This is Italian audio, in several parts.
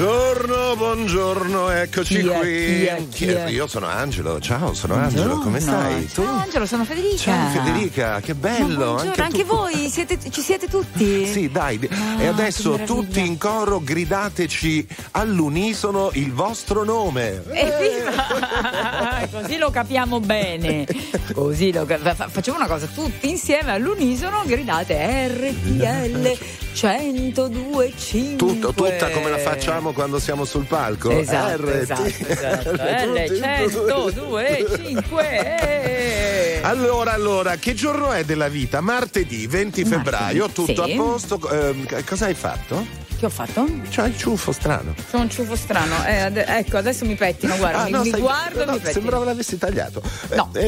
Buongiorno, buongiorno, eccoci Chi è, qui. chi è, chi è? Io sono Angelo, ciao, sono Angelo, come stai? Ciao Angelo, sono Federica. Ciao Federica, che bello. buongiorno, anche, tu- voi siete, ci siete tutti? Sì, dai, Ah, e adesso tutti in coro gridateci all'unisono il vostro nome. Evviva! Così lo capiamo bene. Così lo facciamo una cosa, tutti insieme all'unisono gridate RTL 1025. Tutto, tutta come la facciamo quando siamo sul palco. Esatto, RT. esatto, esatto. L Tutti, 1025. Allora, allora, che giorno è della vita? Martedì 20 febbraio, tutto sì. a posto. C- cosa hai fatto? Che ho fatto? C'hai il ciuffo strano. C'ho un ciuffo strano. Eh, ade- ecco, adesso mi pettino, guarda, mi, no, mi sai- guardo e no, mi pettino. Sembrava l'avessi tagliato. Eh, No. eh,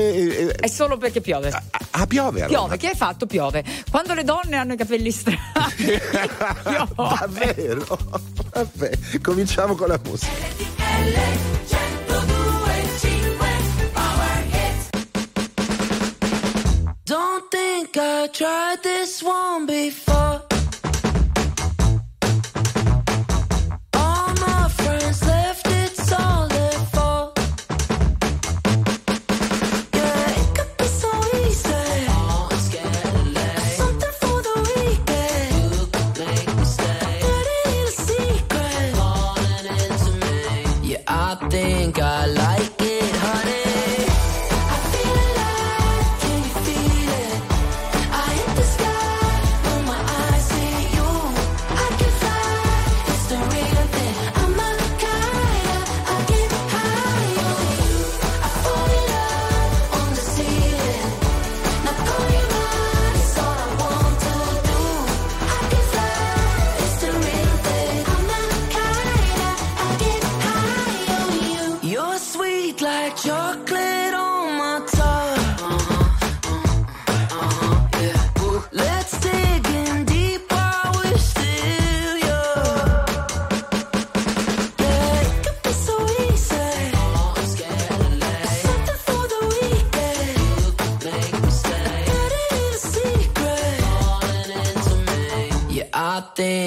eh, È solo perché piove. ah, ah, piove allora. Piove, che hai fatto? Piove. Quando le donne hanno i capelli strani. piove. Davvero? Vabbè, cominciamo con la musica. Don't think I tried this one before.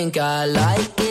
Think I like it,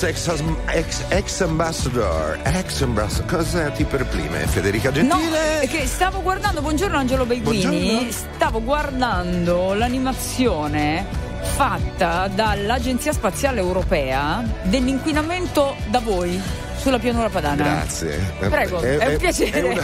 Renegades, ex, ex, ex ambassador. Ex ambassador. Cosa ti perplime, Federica No, Gentile? è che stavo guardando, buongiorno Angelo Buongiorno. stavo guardando l'animazione fatta dall'Agenzia Spaziale Europea dell'inquinamento da voi sulla pianura padana. Grazie. Prego, è un piacere. È uno,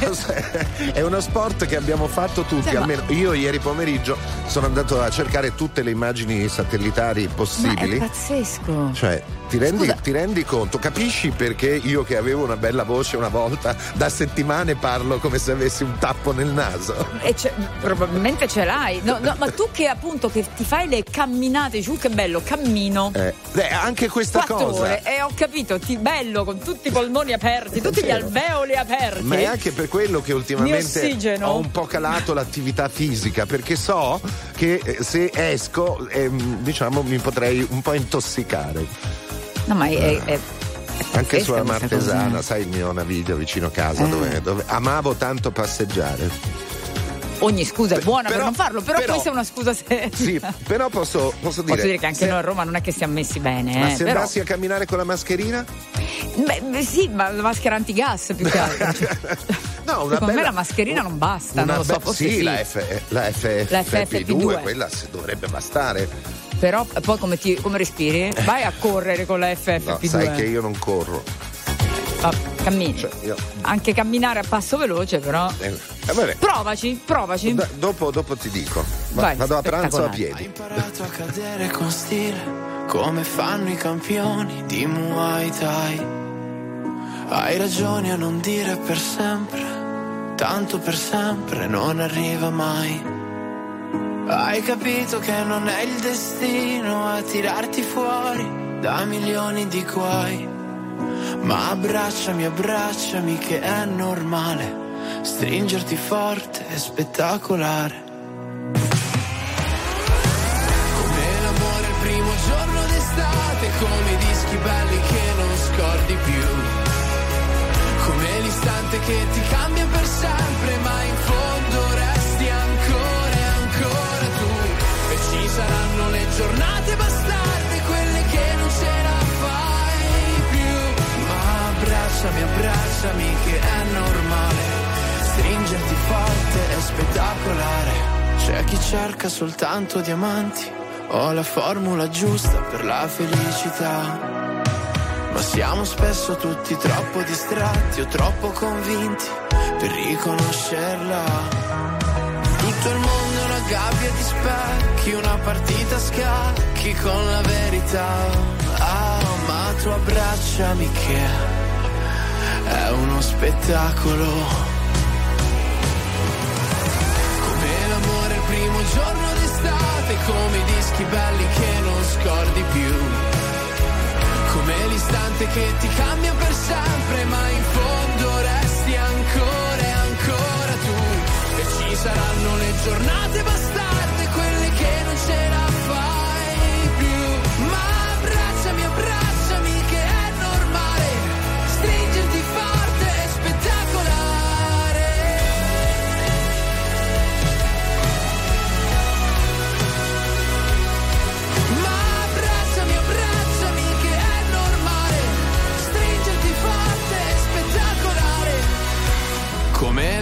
è uno sport che abbiamo fatto tutti, Sì, almeno io ieri pomeriggio sono andato a cercare tutte le immagini satellitari Ma è possibili. pazzesco. Cioè, ti rendi, ti rendi conto? Capisci perché io che avevo una bella voce una volta, da settimane parlo come se avessi un tappo nel naso? E probabilmente ce l'hai. No, no, ma tu che appunto che ti fai le camminate giù, che bello, cammino. Eh, beh, anche questa cosa. ore e ho capito, ti bello con tutti i polmoni aperti, tutti gli alveoli aperti. Ma è anche per quello che ultimamente ho un po' calato l'attività fisica, perché so che eh, se esco, ehm, diciamo, mi potrei un po' intossicare. No, ma è, è- è Anche sulla Martesana, cosa. sai il mio naviglio vicino casa Eh. dove, dove amavo tanto passeggiare. Ogni scusa è buona per Però- non farlo, però, però- questa è una scusa seria. Sì, però posso, posso dire. Posso dire che anche se- noi a Roma non è che siamo messi bene, Ma eh, se però. andassi a camminare con la mascherina? Beh, beh, sì, ma la maschera antigas più che altro. No, una Secondo me bella- la mascherina non basta, non lo so, forse sì, sì. La, F, la, FFP2, La FFP2. quella dovrebbe bastare. Però poi come, ti, come respiri? Vai a correre con la FFP2. No, sai che io non corro. Ah, cammini. Cioè, io- Anche camminare a passo veloce, però. eh, eh, vabbè, Provaci, provaci. da- dopo, dopo ti dico. Va- Vai, vado a pranzo a piedi. Hai imparato a cadere con stile, come fanno i campioni di Muay Thai. Hai ragione a non dire per sempre, tanto per sempre non arriva mai. Hai capito che non è il destino a tirarti fuori da milioni di guai. Ma abbracciami, abbracciami che è normale, stringerti forte è spettacolare. Spettacolare. C'è chi cerca soltanto diamanti. Ho la formula giusta per la felicità. Ma siamo spesso tutti troppo distratti o troppo convinti per riconoscerla. Tutto il mondo è una gabbia di specchi, una partita a scacchi con la verità. Ah, ma tu abbracciami che è uno spettacolo. Primo giorno d'estate, come i dischi belli che non scordi più. Come l'istante che ti cambia per sempre, ma in fondo resti ancora e ancora tu. E ci saranno le giornate bastarde, quelle che non ce la fai più. Ma abbracciami, abbracciami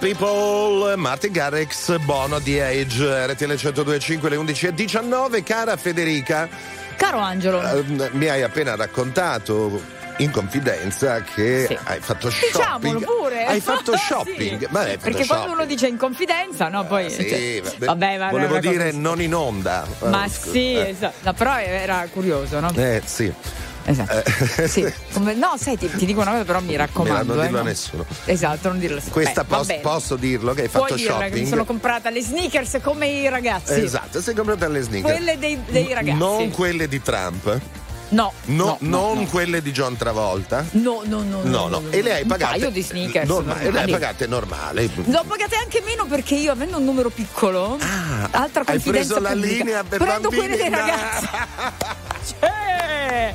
People, Martin Garrix, Bono di Age, RTL 1025, le 11.19. Cara Federica, Caro Angelo, eh, mi hai appena raccontato in confidenza che Sì. hai fatto diciamolo shopping. pure. Hai fatto Sì. shopping? Ma hai fatto Perché quando shopping. uno dice in confidenza, no? Poi. Ah, sì, cioè, vabbè, vabbè, ma volevo dire non in onda. Ma Eh, sì, Eh, esatto. No, però era curioso, no? Eh, sì. Esatto. Eh. Sì. No, senti, ti dico una cosa, però mi raccomando. non eh, dirlo a no. nessuno. Esatto, non dirlo a nessuno. Questa Beh, va pos- bene. posso dirlo che hai Puoi fatto dirla che shopping. mi sono comprata le sneakers come i ragazzi. Esatto, sei comprata le sneakers. Quelle dei, dei ragazzi. Non quelle di Trump. No, No, no, no, non no. quelle di John Travolta. No, no, no. No, no, e le hai pagate. Un paio di sneakers. normali, le hai pagate normale. L'ho pagate anche meno perché io, avendo un numero piccolo, altra Ah, hai confidenza preso la pubblica, linea per prendo bambini? quelle dei ragazzi. Cioè,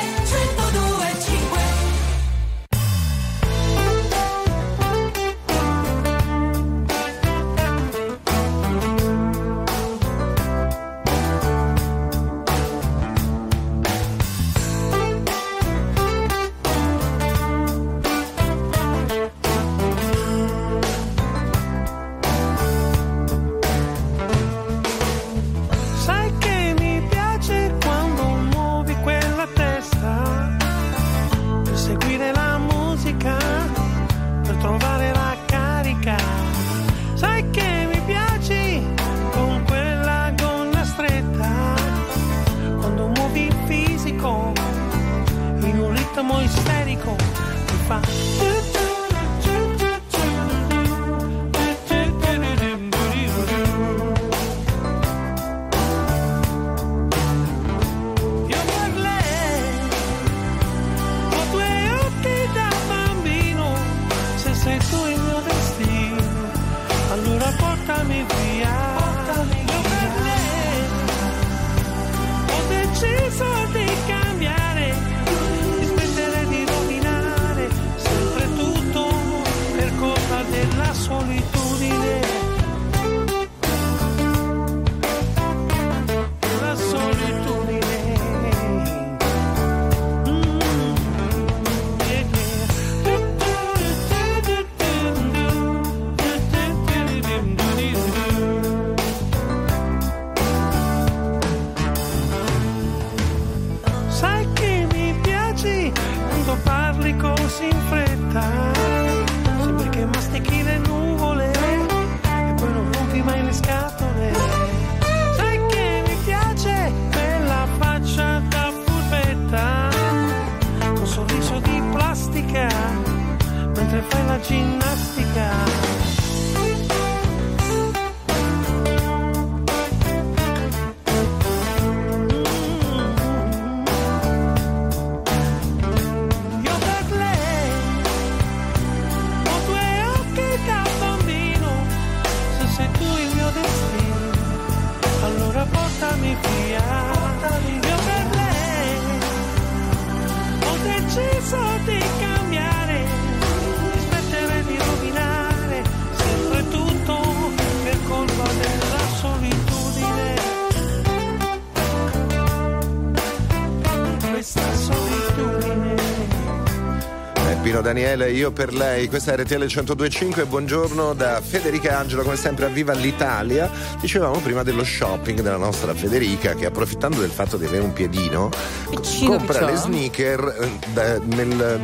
Daniele, io per lei, questa è RTL 1025, buongiorno da Federica Angelo, come sempre a Viva l'Italia. Dicevamo prima dello shopping della nostra Federica che approfittando del fatto di avere un piedino, Piccino, compra piccino. le sneaker eh, nel-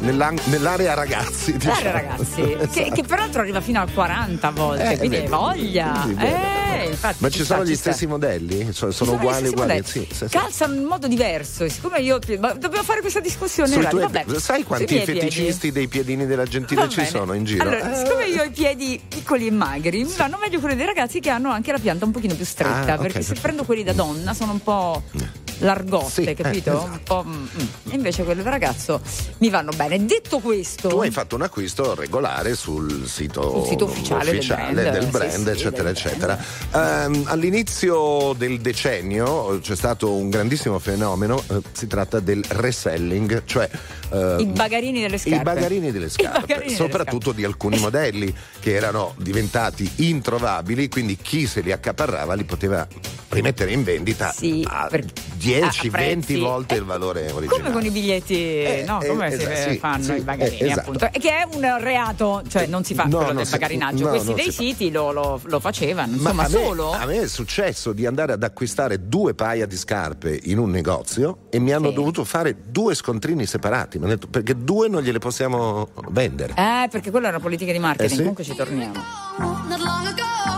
nella- nell'area ragazzi. Guarda diciamo. ragazzi, che, Esatto. che peraltro arriva fino al 40 a volte, Eh, quindi vedi, voglia. quindi Eh. Infatti Ma ci ci sta, sono ci gli sta. stessi modelli? Sono, sono Ci uguali, uguali? Sì, sì. Calzano in modo diverso e siccome io ma dobbiamo fare questa discussione Sui tuoi- vabbè, sai quanti miei piedi. feticisti dei piedini della Gentile Va ci bene. sono in giro? Allora, Eh. siccome io ho i piedi piccoli e magri, mi vanno meglio quelli dei ragazzi che hanno anche la pianta un pochino più stretta. Ah, perché se perfetto. prendo quelli da donna sono un po' largotte, Sì, eh, capito? esatto. Un po', mm, mm. E invece quelli da ragazzo mi vanno bene. Detto questo, Tu hai fatto un acquisto regolare sul sito, Sul sito ufficiale del brand, del brand, sì, eccetera, del eccetera. Ehm, all'inizio del decennio c'è stato un grandissimo fenomeno, eh, si tratta del reselling, cioè ehm, i bagarini delle scarpe. i bagarini delle scarpe, bagarini delle soprattutto di alcuni modelli che erano diventati introvabili, quindi chi se li accaparrava li poteva rimettere in vendita Sì, a per- 10, a 20 prezzi. volte il Eh, valore originale. Come con i biglietti, Eh, no? eh, Come si esatto, sì, fanno sì, i bagarini, eh, esatto. appunto. E che è un reato, cioè non si fa No, quello del si- bagarinaggio. no, Questi dei siti lo, lo- lo facevano, Ma insomma, a me, solo. a me è successo di andare ad acquistare due paia di scarpe in un negozio e mi hanno Sì. dovuto fare due scontrini separati. Mi hanno detto perché due non gliele possiamo vendere. Eh, perché quella è una politica di marketing, Eh, sì. comunque ci torniamo. Not long ago,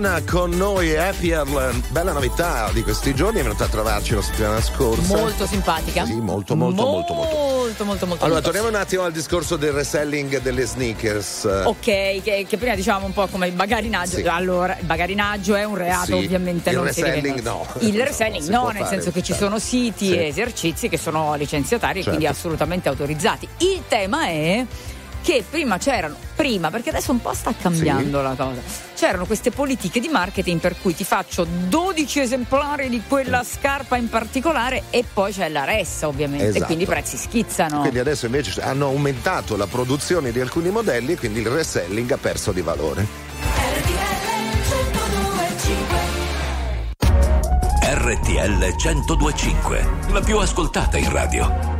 Madonna con noi, Happier. Bella novità di questi giorni, è venuta a trovarci la settimana scorsa. Molto simpatica. Sì, molto, molto, molto, molto. Molto, molto, molto. Allora, torniamo un attimo al discorso del reselling delle sneakers. Ok, che, che prima diciamo un po' come il bagarinaggio. Sì. Allora, il bagarinaggio è un reato, sì. ovviamente. Il non reselling si no. Il reselling no, no nel fare, senso che ci certo. sono siti sì. e esercizi che sono licenziatari certo. e quindi assolutamente autorizzati. Il tema è che prima c'erano, prima, perché adesso un po' sta cambiando sì. la cosa, c'erano queste politiche di marketing per cui ti faccio 12 esemplari di quella scarpa in particolare e poi c'è la ressa ovviamente, esatto. quindi i esatto. prezzi schizzano. Quindi adesso invece hanno aumentato la produzione di alcuni modelli e quindi il reselling ha perso di valore. RTL 1025, la più ascoltata in radio.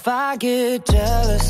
if I get jealous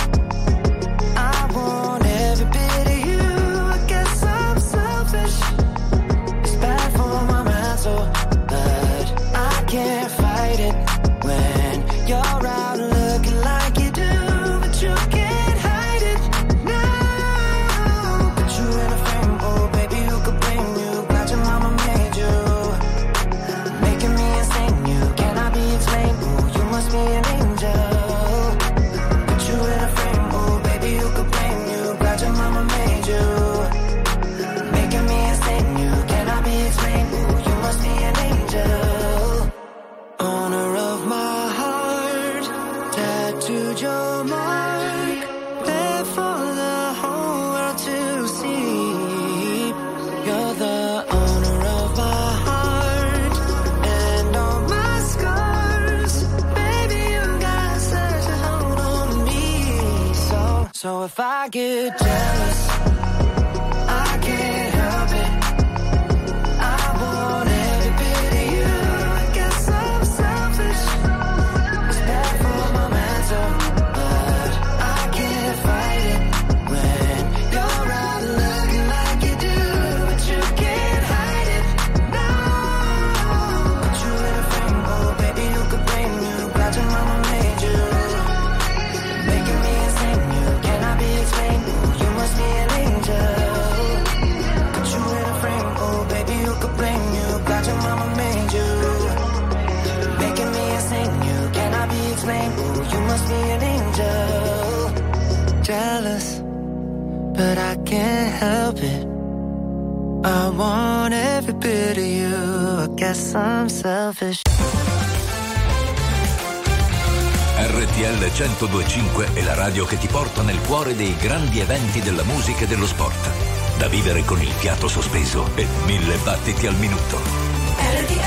musiche dello sport. Da vivere con il fiato sospeso e mille battiti al minuto.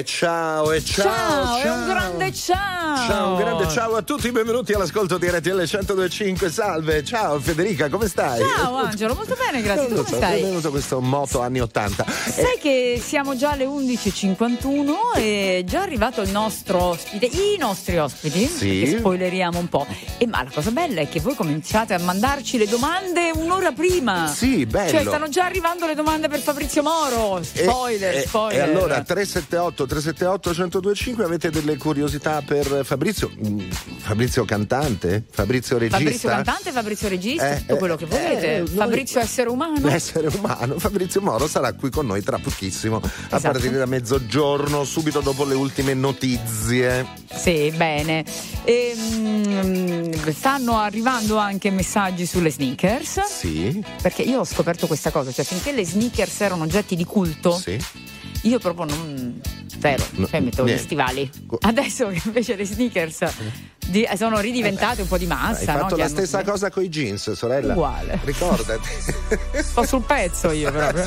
E ciao, e ciao, Ciao, ciao. un grande ciao. Ciao, un grande ciao a tutti, benvenuti all'ascolto di RTL 1025. Salve, ciao Federica, come stai? Ciao Angelo, molto bene, grazie. Non come stai? È venuto questo moto anni 80. Sai che siamo già alle 11.51 e è già arrivato il nostro ospite, i nostri ospiti, Sì. spoileriamo un po'. E ma la cosa bella è che voi cominciate a mandarci le domande un'ora prima. Sì, bello. Cioè stanno già arrivando le domande per Fabrizio Moro. E- Spoiler, e, spoiler. E allora 378 378 1025 avete delle curiosità per Fabrizio? Mm, Fabrizio cantante? Fabrizio regista? Fabrizio cantante, Fabrizio regista, Eh, tutto quello che eh, volete. eh, noi- Fabrizio essere umano. L'essere umano, Fabrizio Moro sarà qui con noi tra pochissimo, a Esatto. partire da mezzogiorno, subito dopo le ultime notizie. Sì, bene. Ehm, stanno arrivando anche messaggi sulle sneakers. Sì, Perché io ho scoperto questa cosa, cioè finché le sneakers erano oggetti di culto, sì. io proprio non. Zero, No, cioè mettevo gli niente. stivali. Go- Adesso che invece le sneakers di- sono ridiventate un po' di Hai massa. fatto no? La hanno- stessa cosa con i jeans, sorella. Uguale. Ricordati. Sto sul pezzo io proprio.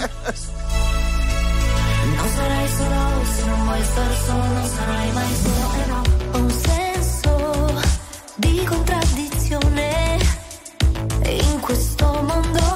Non sarai solo se non vuoi star solo, non sarai mai solo, in questo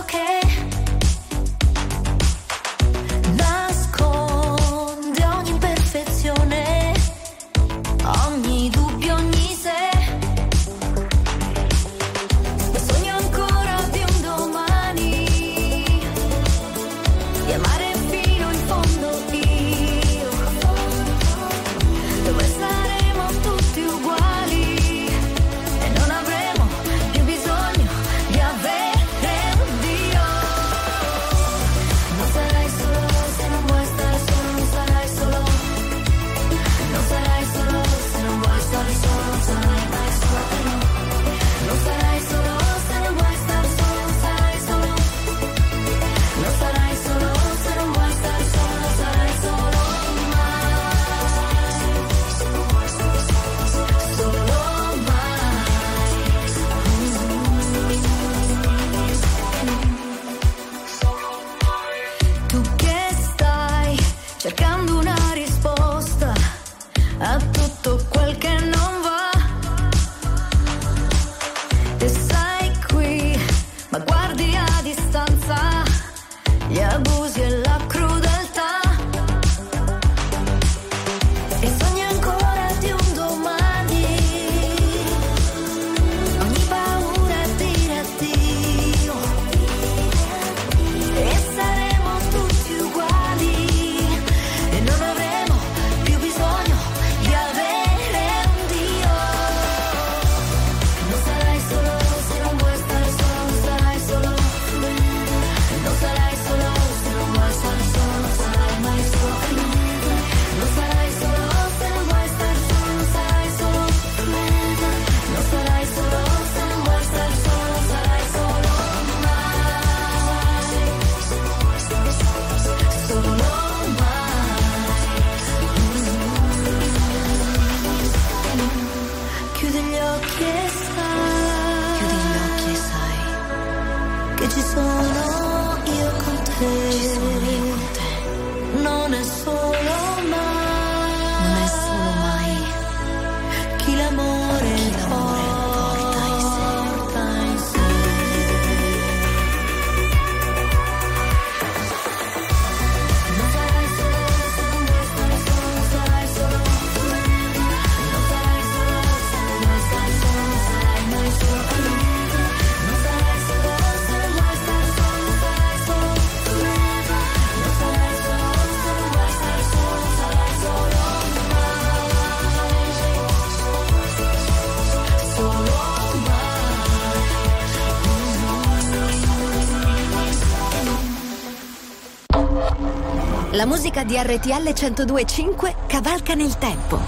musica di RTL 1025 cavalca nel tempo.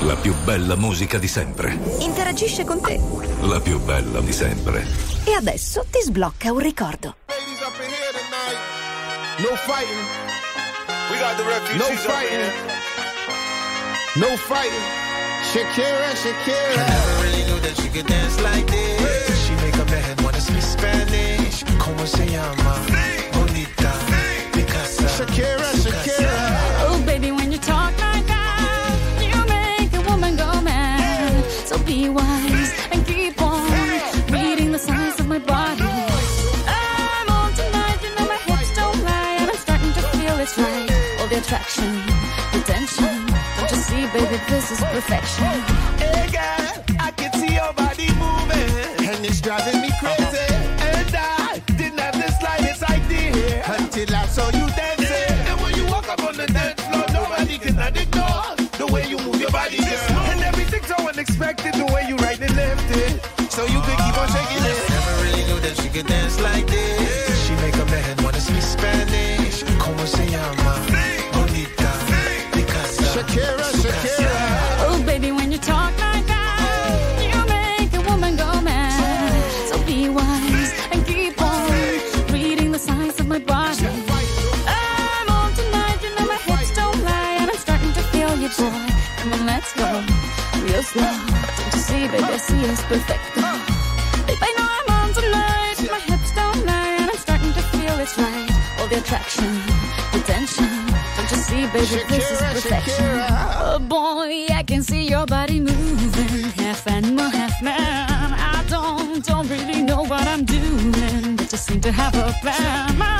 La più bella musica di sempre. Interagisce con te. La più bella di sempre. E adesso ti sblocca un ricordo. Ladies up in here tonight. No fighting. We got the refugees No fighting. No fighting. Shakira, Shakira. Never really knew that she could dance like this. She make a man wanna speak Spanish. Como se llama? Shakira, Shakira. Oh, baby, when you talk like that, you make a woman go mad. So be wise and keep on reading the signs of my body. I'm on tonight, you know my hips don't lie, and I'm starting to feel it's right. All the attraction, the tension. Don't you see, baby, this is perfection. Keep on shaking it. Never really knew that she could dance like this. She make a man wanna speak Spanish. Como se llama? Bonita. Picasa. Shakira, Shakira. Oh, baby, when you talk like that, you make a woman go mad. So be wise and keep on reading the signs of my body. I'm on tonight, you know my hips don't lie, and I'm starting to feel you, boy. Come on, let's go real slow. Don't you see, baby, I see it's perfect. Attraction, the tension. Don't you see, baby, this is Shakira, perfection. Shakira. Oh boy, I can see your body moving, half animal, half man. I don't, don't really know what I'm doing, but just seem to have a plan.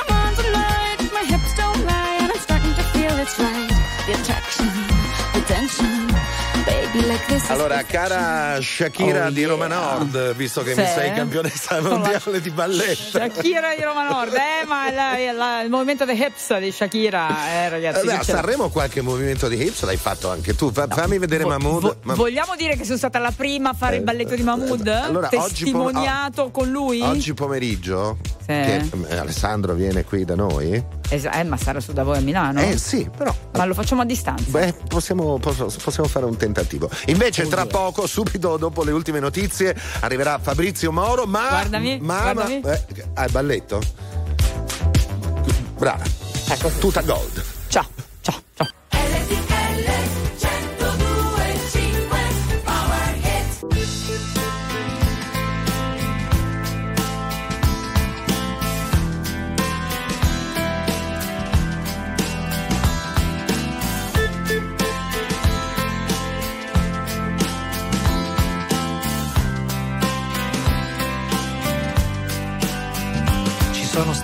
it's right. The attraction, the tension. Baby, like this is Allora, cara Shakira Oh, di Roma Nord, visto che mi Sì. sei campionessa mondiale di balletto. Shakira di Roma Nord, eh, ma la- la- il movimento dei hips di Shakira, eh, ragazzi. Eh, beh, a non ce la- Sanremo qualche movimento di hips l'hai fatto anche tu. Fa- fammi vedere Vo- Mahmood. vo- Ma- vogliamo dire che sono stata la prima a fare il balletto di Mahmood? Eh, allora, oggi pom- Testimoniato con lui? Oggi pomeriggio, che eh, Alessandro viene qui da noi. Es- eh, ma sarà su da voi a Milano? Eh sì, però. Ma lo facciamo a distanza. Beh, possiamo, posso- possiamo fare un tentativo. Invece, tra poco, subito dopo le ultime notizie, arriverà Fabrizio Moro. Ma. Guardami, ma, guardami. ma- eh, ah, balletto? Brava. Ecco. Tutta gold. Ciao.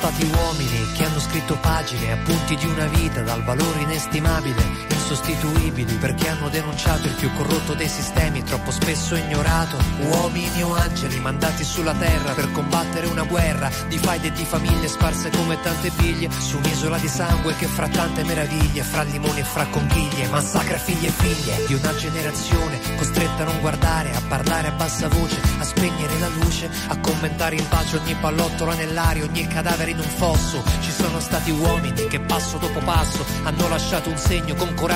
Stati uomini che hanno scritto pagine, appunti di una vita dal valore inestimabile, insostituibili, perché hanno denunciato il più corrotto dei sistemi, troppo spesso ignorato. Uomini o angeli mandati sulla terra per combattere una guerra di faide e di famiglie sparse come tante biglie su un'isola di sangue che fra tante meraviglie, fra limoni e fra conchiglie, massacra figli e figlie di una generazione costretta a non guardare, a parlare a bassa voce, a spegnere la luce, a commentare in pace ogni pallottola nell'aria, ogni cadavere in un fosso. Ci sono stati uomini che passo dopo passo hanno lasciato un segno con coraggio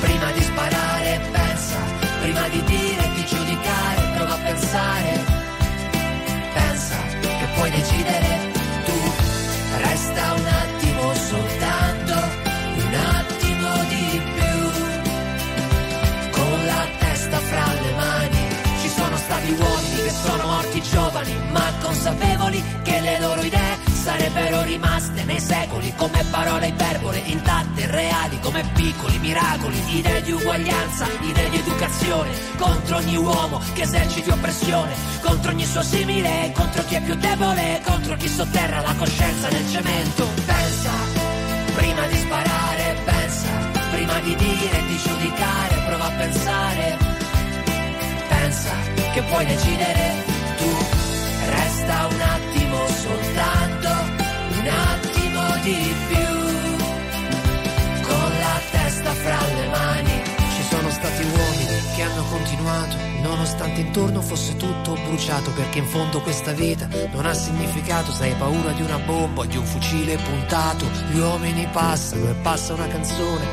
prima di sparare, pensa, prima di dire, di giudicare, prova a pensare. Pensa che puoi decidere tu. Resta un attimo soltanto, un attimo di più con la testa fra le mani. Ci sono stati uomini che sono morti giovani, ma consapevoli che le loro idee sarebbero rimaste nei secoli come parole iperbole, intatte, reali, come piccoli miracoli, idee di uguaglianza, idee di educazione, contro ogni uomo che eserciti oppressione, contro ogni suo simile, contro chi è più debole, contro chi sotterra la coscienza nel cemento. Pensa, prima di sparare, pensa, prima di dire, di giudicare, prova a pensare. Pensa che puoi decidere tu. Resta un attimo un attimo di più. Con la testa fra le mani. Ci sono stati uomini che hanno continuato, nonostante intorno fosse tutto bruciato, perché in fondo questa vita non ha significato, se hai paura di una bomba o di un fucile puntato. Gli uomini passano e passa una canzone,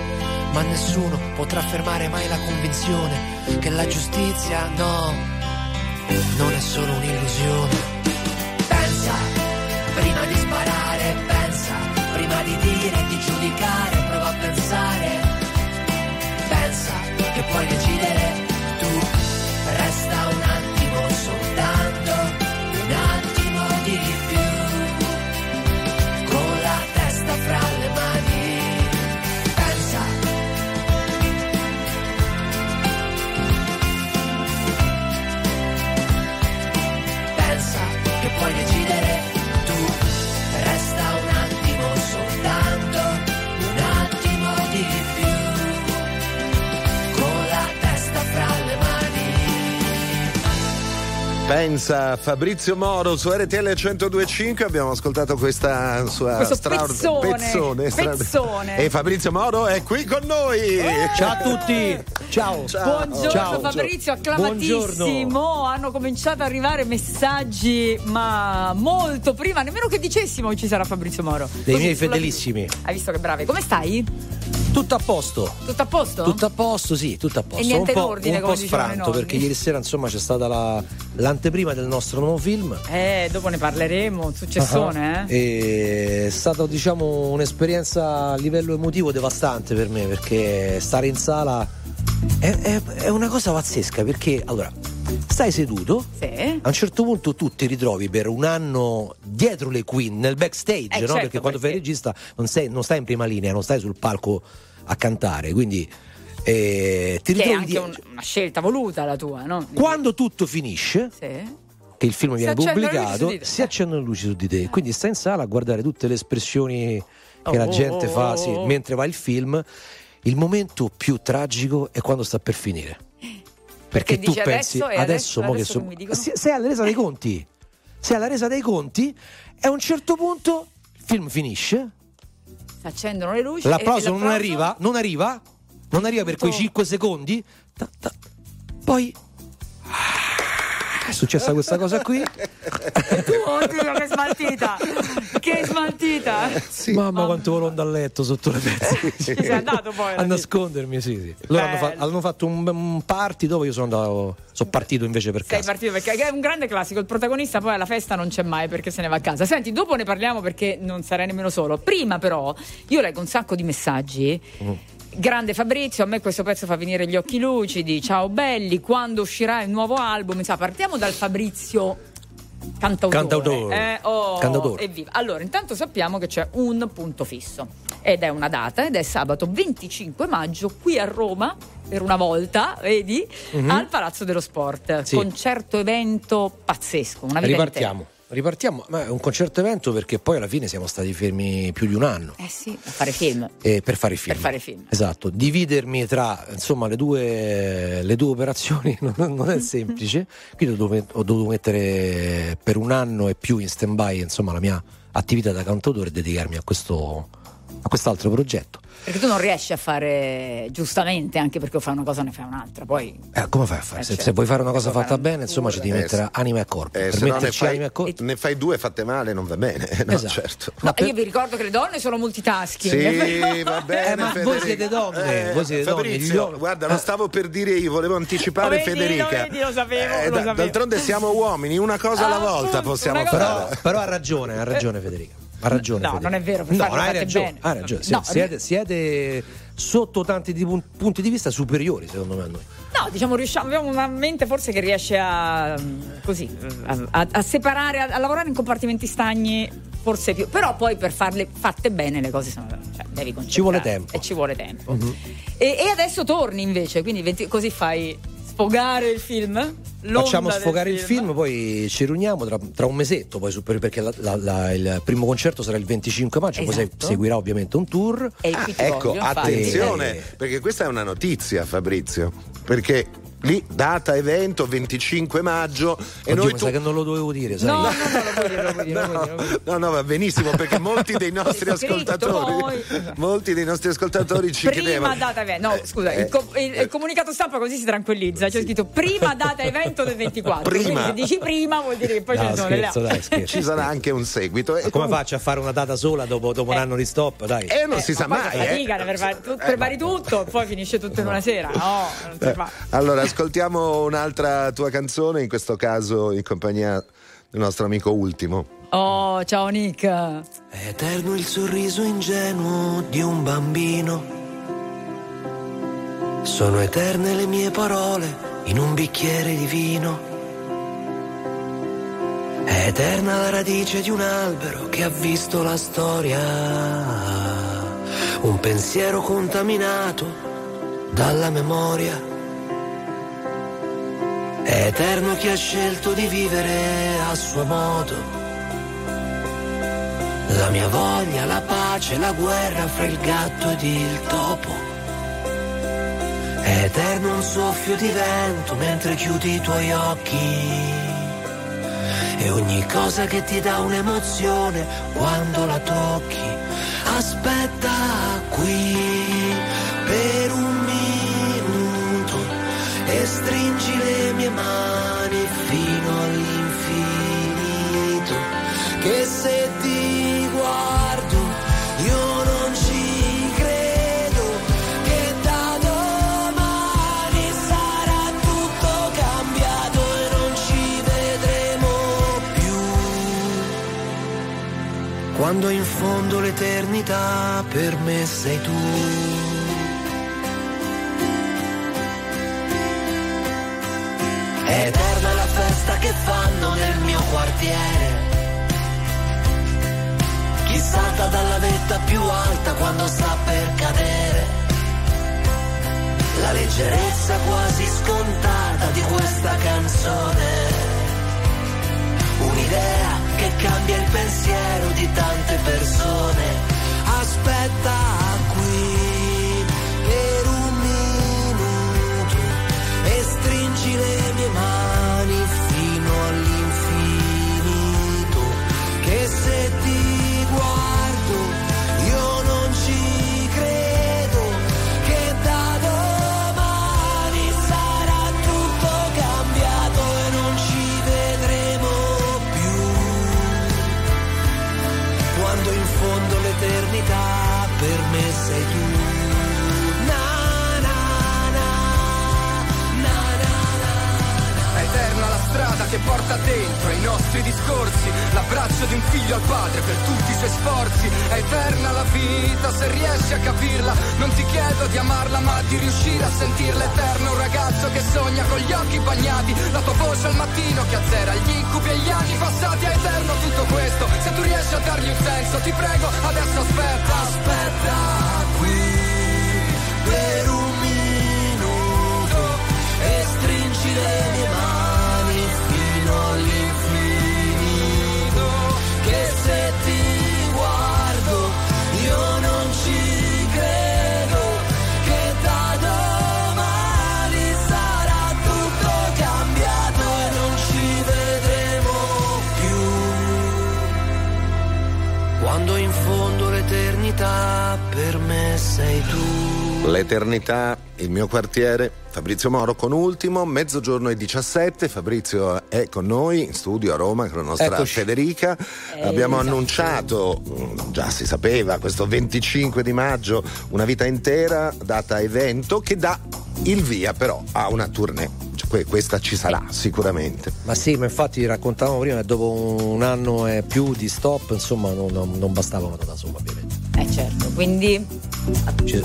ma nessuno potrà fermare mai la convinzione che la giustizia no, non è solo un'illusione. Pensa, prima di sparare, di dire, di giudicare, prova a pensare. Pensa che puoi decidere Pensa Fabrizio Moro su RTL 1025 abbiamo ascoltato questa sua Questo straordinaria pezzone, pezzone. e Fabrizio Moro è qui con noi. Ciao a tutti. Ciao. Buongiorno Ciao. Fabrizio, acclamatissimo. Buongiorno. Hanno cominciato ad arrivare messaggi, ma molto prima, nemmeno che dicessimo che ci sarà Fabrizio Moro. Dei Così, miei fedelissimi. Hai visto che bravi? Come stai? Tutto a posto. Tutto a posto? Tutto a posto, sì, tutto a posto. E niente un po', in ordine, un po' sfranto perché ieri sera insomma c'è stata la- l'anteprima del nostro nuovo film. Eh, dopo ne parleremo, successone, eh? E È stata diciamo un'esperienza a livello emotivo devastante per me perché stare in sala è, è- è una cosa pazzesca perché allora stai seduto Sì. a un certo punto tu ti ritrovi per un anno dietro le Queen nel backstage Eh, no? certo, perché quando fai perché- regista non, sei- non stai in prima linea non stai sul palco a cantare quindi eh, ti Che è anche un- una scelta voluta la tua, no? quando tutto finisce Sì. che il film Si viene luci pubblicato, di si accendono le luci su di te. Quindi stai in sala a guardare tutte le espressioni che Oh, la gente oh, fa sì, oh, oh. mentre va il film. Il momento più tragico è quando sta per finire. Perché, tu pensi adesso adesso, adesso- adesso so- dicono? sei alla resa dei conti. Sei alla resa dei conti e a un certo punto il film finisce. Si accendono le luci. L'applauso e non l'applauso- arriva, non arriva, non arriva per quei Tutto- 5 secondi. ta- ta- poi Ah, è successa questa cosa qui. Oddio, che smaltita! che smaltita! Mamma quanto volo dal letto sotto le pezze. Ci sei andato poi, A nascondermi, sì, sì. Loro hanno, fa- Bello. hanno fatto un, un party dove io sono andato. Sono partito invece per Sei casa. partito perché è un grande classico. Il protagonista poi alla festa non c'è mai perché se ne va a casa. Senti, dopo ne parliamo perché non sarei nemmeno solo. Prima, però, io leggo un sacco di messaggi. Mm. Grande Fabrizio, a me questo pezzo fa venire gli occhi lucidi. Ciao belli, quando uscirà il nuovo album? Insomma, partiamo dal Fabrizio cantautore. Cantautore. Eh, oh, Cantautore. Evviva. Allora, intanto sappiamo che c'è un punto fisso ed è una data ed è sabato 25 maggio qui a Roma per una volta, vedi, Mhm. al Palazzo dello Sport. Sì. Concerto evento pazzesco, una vita Ripartiamo. Ripartiamo, ma è un concerto evento perché poi alla fine siamo stati fermi più di un anno. Eh sì, a fare film. eh, per fare film. Per fare film. Esatto, dividermi tra insomma le due, le due operazioni non, non è semplice, quindi ho dovuto, ho dovuto mettere per un anno e più in stand by insomma la mia attività da cantautore e dedicarmi a questo a quest'altro progetto. Perché tu non riesci a fare giustamente, anche perché fai una cosa ne fai un'altra. Poi Eh, come fai a fare? Eh, se, certo. se vuoi fare una cosa fatta fare un bene, insomma, ci devi Eh, mettere sì. anima e corpo. Eh, per se no ne metterci fai, anima e corpo. ne fai due fatte male non va bene. No, Esatto. certo. No, per- io vi ricordo che le donne sono multitasking. Sì, va bene. Eh, ma voi Federica. siete donne, voi siete donne, Fabrizio, uomini- guarda, lo Eh. stavo per dire io, volevo anticipare vedi, Federica. vedi, lo sapevo, lo sapevo. D'altronde siamo uomini, una cosa alla volta possiamo fare. Però, però ha ragione, ha ragione Federica. Ha ragione. No, Federica. non è vero, per No, hai ragione, bene. hai ragione. No, siete, siete sotto tanti di pun- punti di vista superiori, secondo me, a noi. No, diciamo, riusciamo, abbiamo una mente forse che riesce a così a, a- separare, a, a lavorare in compartimenti stagni, forse più. Però poi per farle fatte bene le cose sono. Cioè, devi. Ci vuole tempo. E ci vuole tempo. Mhm. E, e adesso torni invece, quindi venti- così fai sfogare il film. l'onda Facciamo sfogare il film, poi ci riuniamo tra, tra un mesetto, poi perché la- la- la- il primo concerto sarà il 25 maggio, poi Esatto. se- seguirà ovviamente un tour. E ti Ecco, voglio, attenzione, Eh. perché questa è una notizia, Fabrizio. Perché lì, data evento, 25 maggio, e Oddio, noi mi tu. sa che non lo dovevo dire, sai? No, no, no, va benissimo perché molti dei nostri ascoltatori, molti dei nostri ascoltatori ci Prima chiedevano. data evento, no Eh, scusa, eh, il, co- il- il comunicato stampa così si tranquillizza. C'è scritto prima data evento del 24. Prima. Quindi se dici prima vuol dire che poi No, ne sono delle scherzo, altre. dai, scherzo. Ci sarà anche un seguito. E Ma come comunque- faccio a fare una data sola dopo, dopo un anno di stop? Dai. Eh, non si Eh, sa ma poi mai. eh. fatica, per fare- tu prepari tutto e poi finisce tutto in una sera. No, non si Eh, fa. Allora, ascoltiamo un'altra tua canzone, in questo caso in compagnia del nostro amico Ultimo. Oh, ciao Nick. È eterno il sorriso ingenuo di un bambino. Sono eterne le mie parole in un bicchiere di vino. È eterna la radice di un albero che ha visto la storia. Un pensiero contaminato dalla memoria. È eterno chi ha scelto di vivere a suo modo. La mia voglia, la pace, la guerra fra il gatto ed il topo. È eterno un soffio di vento mentre chiudi i tuoi occhi. e ogni cosa che ti dà un'emozione quando la tocchi. Aspetta qui per un minuto e stringi mie mani fino all'infinito. Che se ti guardo io non ci credo che da domani sarà tutto cambiato e non ci vedremo più. Quando in fondo l'eternità per me sei tu. Eterna la festa che fanno nel mio quartiere. Chi salta dalla vetta più alta quando sta per cadere. La leggerezza quasi scontata di questa canzone. Un'idea che cambia il pensiero di tante persone. Aspetta qui per stringi le mie mani quartiere, Fabrizio Moro con ultimo, mezzogiorno e 17, Fabrizio è con noi in studio a Roma con la nostra Eccoci. Federica. Eh, Abbiamo esatto. annunciato, mm, già si sapeva, questo 25 di maggio, una vita intera, data evento, che dà il via però a una tournée. Cioè, que- questa ci sarà sicuramente. Ma sì, ma infatti raccontavamo prima che dopo un anno e più di stop, insomma, non, non, non bastava una da sola, ovviamente. Eh certo, quindi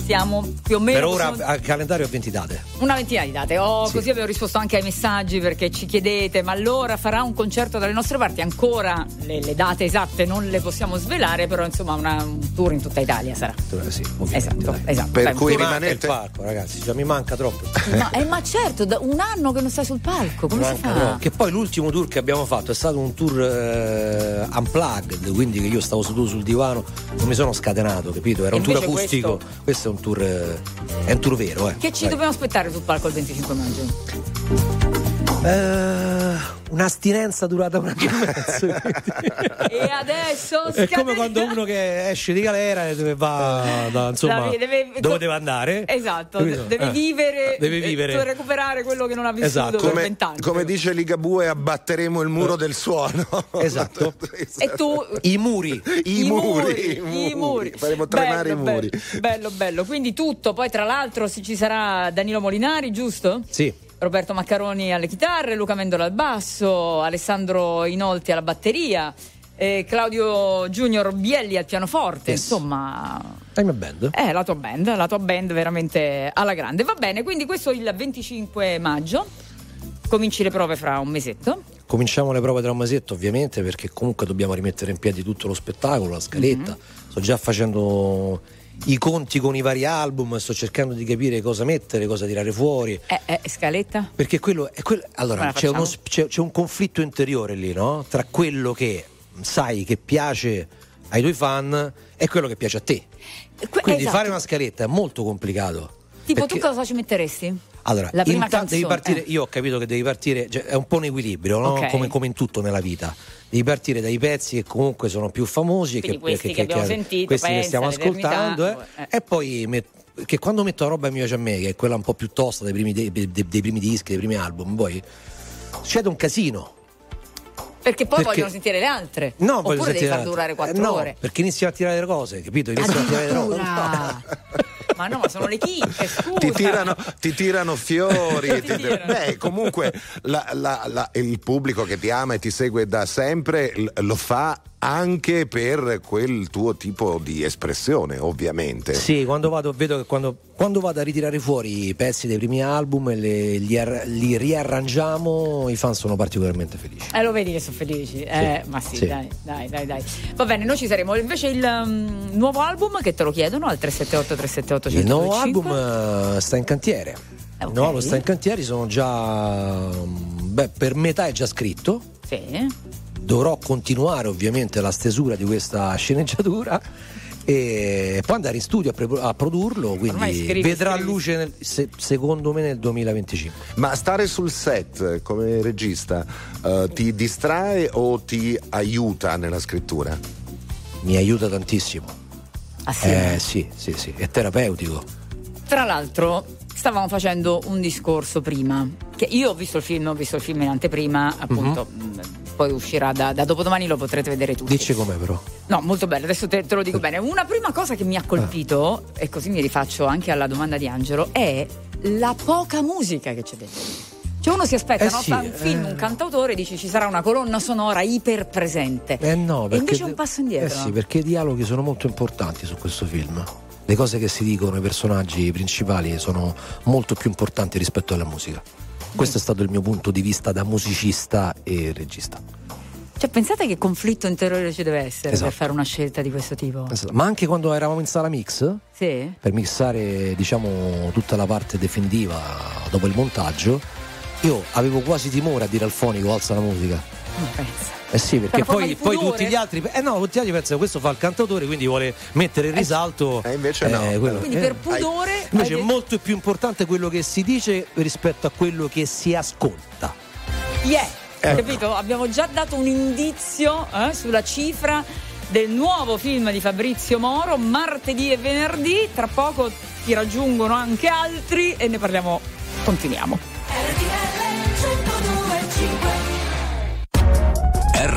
Siamo più o meno per ora possiamo- al calendario a 20 date. una ventina di date. Oh, Sì. così abbiamo risposto anche ai messaggi perché ci chiedete, ma allora farà un concerto dalle nostre parti? Ancora le, le date esatte non le possiamo svelare, però insomma una- un tour in tutta Italia sarà. Sì, Esatto, dai. esatto. Per un cui tour- Mi manca il rimanete- palco, ragazzi, cioè, mi manca troppo. Ma, eh, ma certo, da un anno che non stai sul palco, come si fa? troppo. Che poi l'ultimo tour che abbiamo fatto è stato un tour eh, unplugged, quindi che io stavo seduto sul divano, non mi sono scatenato, capito? Era un tour invece acustico. Questo... è un tour eh, è un tour vero, eh. Che ci Dai. dobbiamo aspettare sul palco il 25 maggio? Eh, un'astinenza durata un anno e mezzo. e adesso È come quando uno che esce di galera e deve va da, insomma La- deve- dove deve andare Esatto, Capito? deve Eh, vivere, deve eh, vivere. per recuperare quello che non ha vissuto Esatto. per Come, vent'anni. come dice Ligabue, abbatteremo il muro del suono. Esatto. E tu i muri I, muri, i muri. Faremo tremare bello, i muri. Bello, bello, bello. Quindi tutto. Poi, tra l'altro, se ci sarà Danilo Molinari, giusto? sì Roberto Maccaroni alle chitarre, Luca Mendola al basso, Alessandro Inolti alla batteria, eh, Claudio Junior Bielli al pianoforte. Yes. Insomma, time band è la tua band, la tua band veramente alla grande. Va bene, quindi questo il 25 maggio. Cominci le prove fra un mesetto. cominciamo le prove tra un mesetto ovviamente perché comunque dobbiamo rimettere in piedi tutto lo spettacolo la scaletta Mhm. sto già facendo i conti con i vari album sto cercando di capire cosa mettere cosa tirare fuori Eh, eh, scaletta? Perché quello è quello. Allora, c'è, uno, c'è, c'è un conflitto interiore lì, no? Tra quello che sai che piace ai tuoi fan e quello che piace a te. Que- Quindi esatto. fare una scaletta è molto complicato. Tipo, perché- tu cosa ci metteresti? Allora, La prima intanto devi canzone, partire, eh. io ho capito che devi partire, cioè, è un po' un equilibrio, no? Ok. come, come in tutto nella vita. Devi partire dai pezzi che comunque sono più famosi, Quindi che, questi che abbiamo sentito, questi che Pensa, stiamo l'Eternità, ascoltando, eh, eh. e poi met- che quando metto la roba che mi piace a me, che è quella un po' più tosta dei primi, dei, dei- dei primi dischi, dei primi album, poi succede un casino. Perché poi Perché- vogliono sentire le altre. No, voglio Oppure devi sentire far l'altro. durare Eh, quattro no, ore. Perché iniziano a tirare le cose, capito? Iniziano a tirare le cose. Addirittura. ma no, ma sono le chicche, scusa. Ti tirano, ti tirano fiori. Ti ti- tirano. Beh, comunque la- la- la- il pubblico che ti ama e ti segue da sempre lo fa anche per quel tuo tipo di espressione, ovviamente. Sì, quando vado, vedo che quando, quando vado a ritirare fuori i pezzi dei primi album e le- li, ar- li riarrangiamo, i fan sono particolarmente felici. Eh, lo vedi che sono felici. Eh, ma sì, sì. Dai, dai, dai, dai. Va bene, noi ci saremo. Invece il um, nuovo album che te lo chiedono al 378 378 Il nuovo 1025. album eh, sta in cantiere. Ok. Il nuovo album sta in cantiere, sono già. mm, Beh, per metà è già scritto. Sì. Dovrò continuare ovviamente la stesura di questa sceneggiatura e poi andare in studio a, pre- a produrlo. Quindi scrivi, vedrà scrivi. luce nel- se- secondo me nel 2025. Ma stare sul set come regista eh, ti distrae o ti aiuta nella scrittura? Mi aiuta tantissimo. Ah, sì? Eh sì, sì, sì, è terapeutico. Tra l'altro, stavamo facendo un discorso prima. Che io ho visto il film, ho visto il film in anteprima, appunto. mh, Poi uscirà da, da dopodomani, lo potrete vedere tutti. Dici com'è però. No, molto bello, adesso te, te lo dico bene. Una prima cosa che mi ha colpito, e così mi rifaccio anche alla domanda di Angelo, è la poca musica che c'è dentro. Cioè uno si aspetta, Eh no? sì, un film, eh. un cantautore, dice ci sarà una colonna sonora iper presente. Eh no, e perché invece è un passo indietro. Eh sì, perché i dialoghi sono molto importanti su questo film. Le cose che si dicono, i personaggi principali sono molto più importanti rispetto alla musica. Questo è stato il mio punto di vista da musicista e regista. Cioè, pensate che conflitto interiore ci deve essere Esatto. per fare una scelta di questo tipo? Ma anche quando eravamo in sala mix, Sì? per mixare diciamo tutta la parte definitiva dopo il montaggio, io avevo quasi timore a dire al fonico alza la musica. Ma pensa. Eh sì, perché forma poi, poi tutti gli altri. Eh no, tutti gli altri pensano questo fa il cantautore, quindi vuole mettere in risalto. E invece no. quello- Quindi eh. per pudore... Invece hai è molto più importante quello che si dice rispetto a quello che si ascolta. Yeah, Ecco. capito? Abbiamo già dato un indizio eh, sulla cifra del nuovo film di Fabrizio Moro, martedì e venerdì. Tra poco ti raggiungono anche altri e ne parliamo. Continuiamo.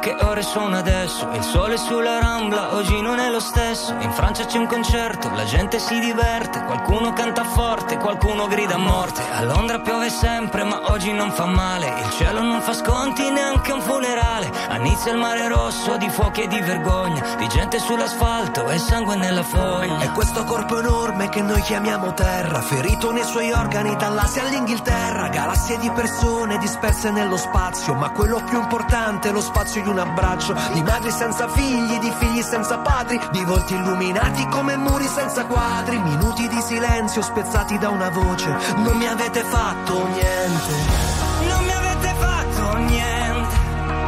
Che ore sono adesso. Il sole sulla rambla oggi non è lo stesso. In Francia c'è un concerto, la gente si diverte. Qualcuno canta forte, qualcuno grida a morte. A Londra piove sempre, ma oggi non fa male. Il cielo non fa sconti, neanche un funerale. A Nizza il mare rosso di fuochi e di vergogna. Di gente sull'asfalto e sangue nella foglia. È questo corpo enorme che noi chiamiamo terra, ferito nei suoi organi dall'Asia all'Inghilterra, galassie di persone disperse nello spazio, ma quello più importante è lo spazio un abbraccio, di madri senza figli, di figli senza padri, di volti illuminati come muri senza quadri, minuti di silenzio spezzati da una voce, non mi avete fatto niente. Non mi avete fatto niente,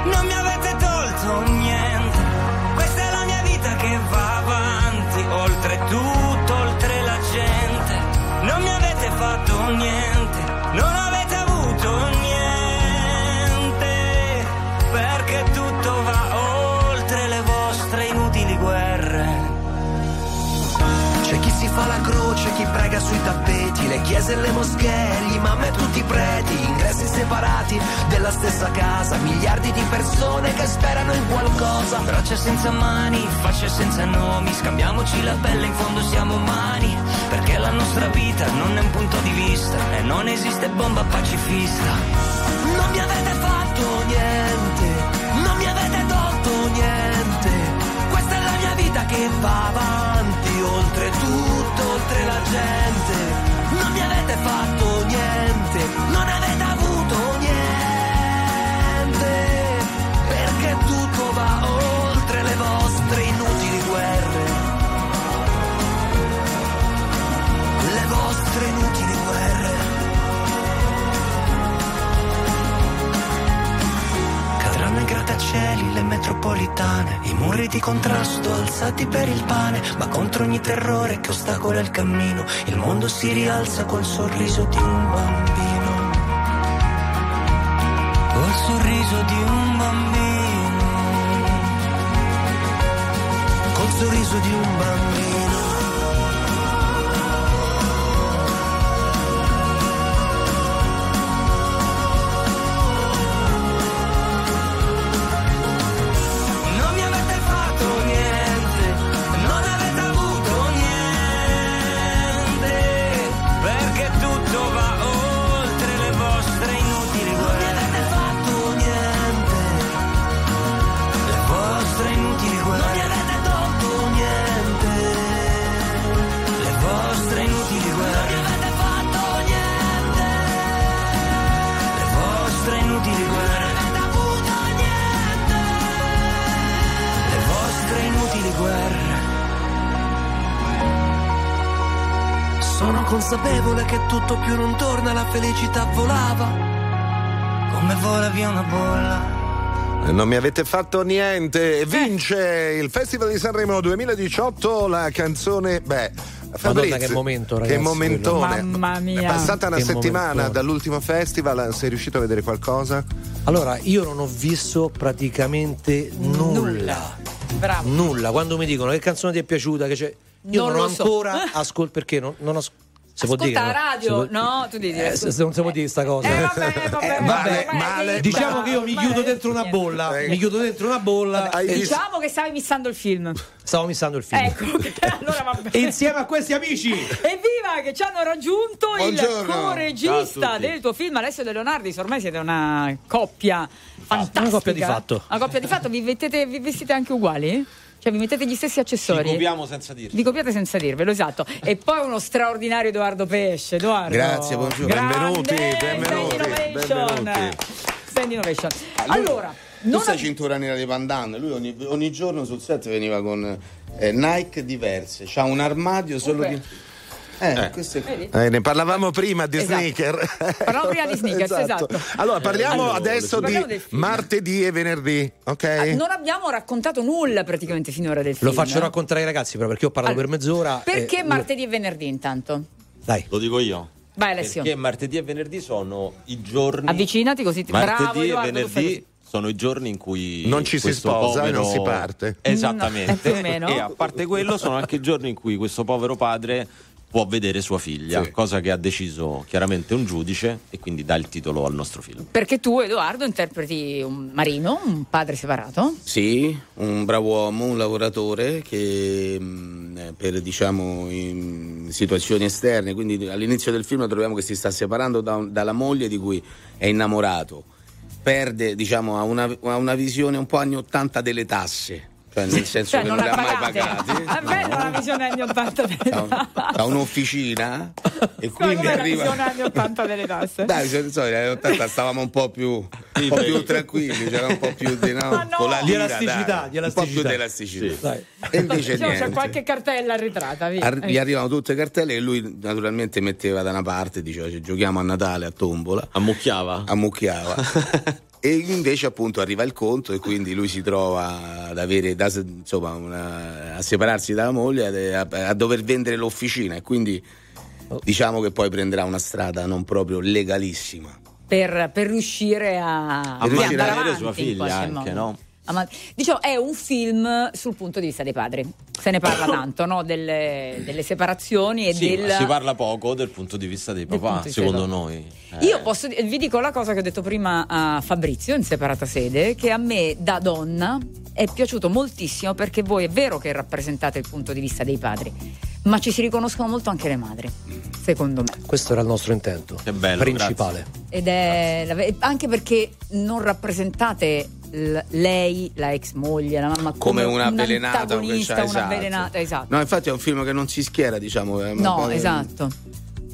non mi avete tolto niente. Questa è la mia vita che va avanti, oltre tutto, oltre la gente. Non mi avete fatto niente, chi prega sui tappeti, le chiese e le moschee, gli imam e tutti i preti, ingressi separati della stessa casa, miliardi di persone che sperano in qualcosa. Braccia senza mani, facce senza nomi, scambiamoci la pelle, in fondo siamo umani, perché la nostra vita non è un punto di vista e non esiste bomba pacifista. Non mi avete fatto niente, non mi avete tolto niente. Questa è la mia vita che va avanti, oltre tutto, oltre la gente. Non mi avete fatto niente, non avete avuto niente, perché tutto va oltre le vostre inutili guerre. Le vostre inutili napoletane, i muri di contrasto alzati per il pane, ma contro ogni terrore che ostacola il cammino, il mondo si rialza col sorriso di un bambino. Col sorriso di un bambino. Col sorriso di un bambino. Consapevole che tutto più non torna, la felicità volava, come vola via una bolla. Non mi avete fatto niente. Vince il Festival di Sanremo 2018 la canzone. Beh. Fabrizio, che momento, Che ragazzi, momentone. quello. Mamma mia. È passata una Che settimana momentone. dall'ultimo festival, sei riuscito a vedere qualcosa? Allora, io non ho visto praticamente nulla. Bravo. Nulla. Quando mi dicono che canzone ti è piaciuta, che c'è. Io Non non, ho lo so. ancora ascoltato perché non, non ho. Si può Ascolta dire, radio, no? Tu devi dire. Eh, se- non si può dire sta cosa. Eh, vabbè, vabbè, Eh, vabbè, male, male. Diciamo che io mi chiudo dentro una bolla. Mi chiudo dentro una bolla. E? Diciamo che stavi missando il film. stavo missando il film. Ecco, allora va bene. E insieme a questi amici. Evviva che ci hanno raggiunto Buongiorno. il co-regista del tuo film Alessio De Leonardi. Ormai siete una coppia fantastica. Una coppia di fatto. Una coppia di fatto. Vi, mettete- vi vestite anche uguali? Cioè vi mettete gli stessi accessori? Ci copiamo senza dirlo. Vi copiate senza dirvelo, esatto. E poi uno straordinario Edoardo Pesce. Edoardo. Grazie, buongiorno. Grande, Benvenuti, Stand benvenuti, Innovation. benvenuti. Stand Innovation. Allora, Tu non sei ab- cintura nera di pandan, lui ogni, ogni giorno sul set veniva con eh, Nike diverse, c'ha un armadio solo Ok. di... Eh, questo è... Eh, ne parlavamo prima di Esatto. sneaker. Parlavamo prima di sneakers, esatto. Allora, parliamo Allora, adesso parliamo di martedì e venerdì, ok? Ah, Non abbiamo raccontato nulla praticamente finora del film. Lo faccio raccontare ai ragazzi però perché ho parlato Allora, per mezz'ora. Perché e- martedì e venerdì intanto? Dai. Lo dico io. Vai Alessio. Perché martedì e venerdì sono i giorni. Avvicinati così ti bravo Martedì e Edoardo, tu fai venerdì sono i giorni in cui Non ci si sposa e povero- non si parte. Esattamente. No, eh, più o meno. E a parte quello sono anche i giorni in cui questo povero padre può vedere sua figlia, Sì. cosa che ha deciso chiaramente un giudice e quindi dà il titolo al nostro film. Perché tu Edoardo interpreti un marino, un padre separato. Sì, un bravo uomo, un lavoratore che mh, eh, per diciamo in situazioni esterne, quindi all'inizio del film troviamo che si sta separando da dalla moglie di cui è innamorato, perde diciamo ha una, una visione un po' anni 80 delle tasse, nel senso Cioè che non non le ha mai pagate. pagate. È bella la visione anni 80 delle un- ha un'officina e Come quindi la visione arriva anni 80 delle tasse? Dai, cioè, so, negli anni 80 stavamo un po' più, un po' più tranquilli, c'era un po' più di no, no! con la Di lira, elasticità, dai, di un po' più elasticità. di elasticità. Dai. E invece Diciamo, c'è qualche cartella arretrata, via. Ar- gli Eh. arrivano tutte cartelle che lui naturalmente metteva da una parte, diceva "Ci giochiamo a Natale a tombola, Ammucchiava? ammucchiava. e invece appunto arriva il conto e quindi lui si trova ad avere da- insomma, una- a separarsi dalla moglie, a, a dover vendere l'officina e quindi diciamo che poi prenderà una strada non proprio legalissima. per, per riuscire a, A andare avanti sua figlia anche, no? Ama- Diciamo, è un film sul punto di vista dei padri. Se ne parla tanto, no? Delle, delle separazioni e Sì, del. ma si parla poco del punto di vista dei Del papà, vista secondo dei noi. Eh, Io posso, vi dico la cosa che ho detto prima a Fabrizio in separata sede, che a me da donna è piaciuto moltissimo perché voi è vero che rappresentate il punto di vista dei padri, ma ci si riconoscono molto anche le madri, secondo me. Questo era il nostro intento. Che bello, Principale. Ed è la anche perché non rappresentate l- lei, la ex moglie, la mamma come una avvelenata antagonista, cioè, una esatto. avvelenata, esatto. No, infatti è un film che non si schiera, diciamo. No, esatto.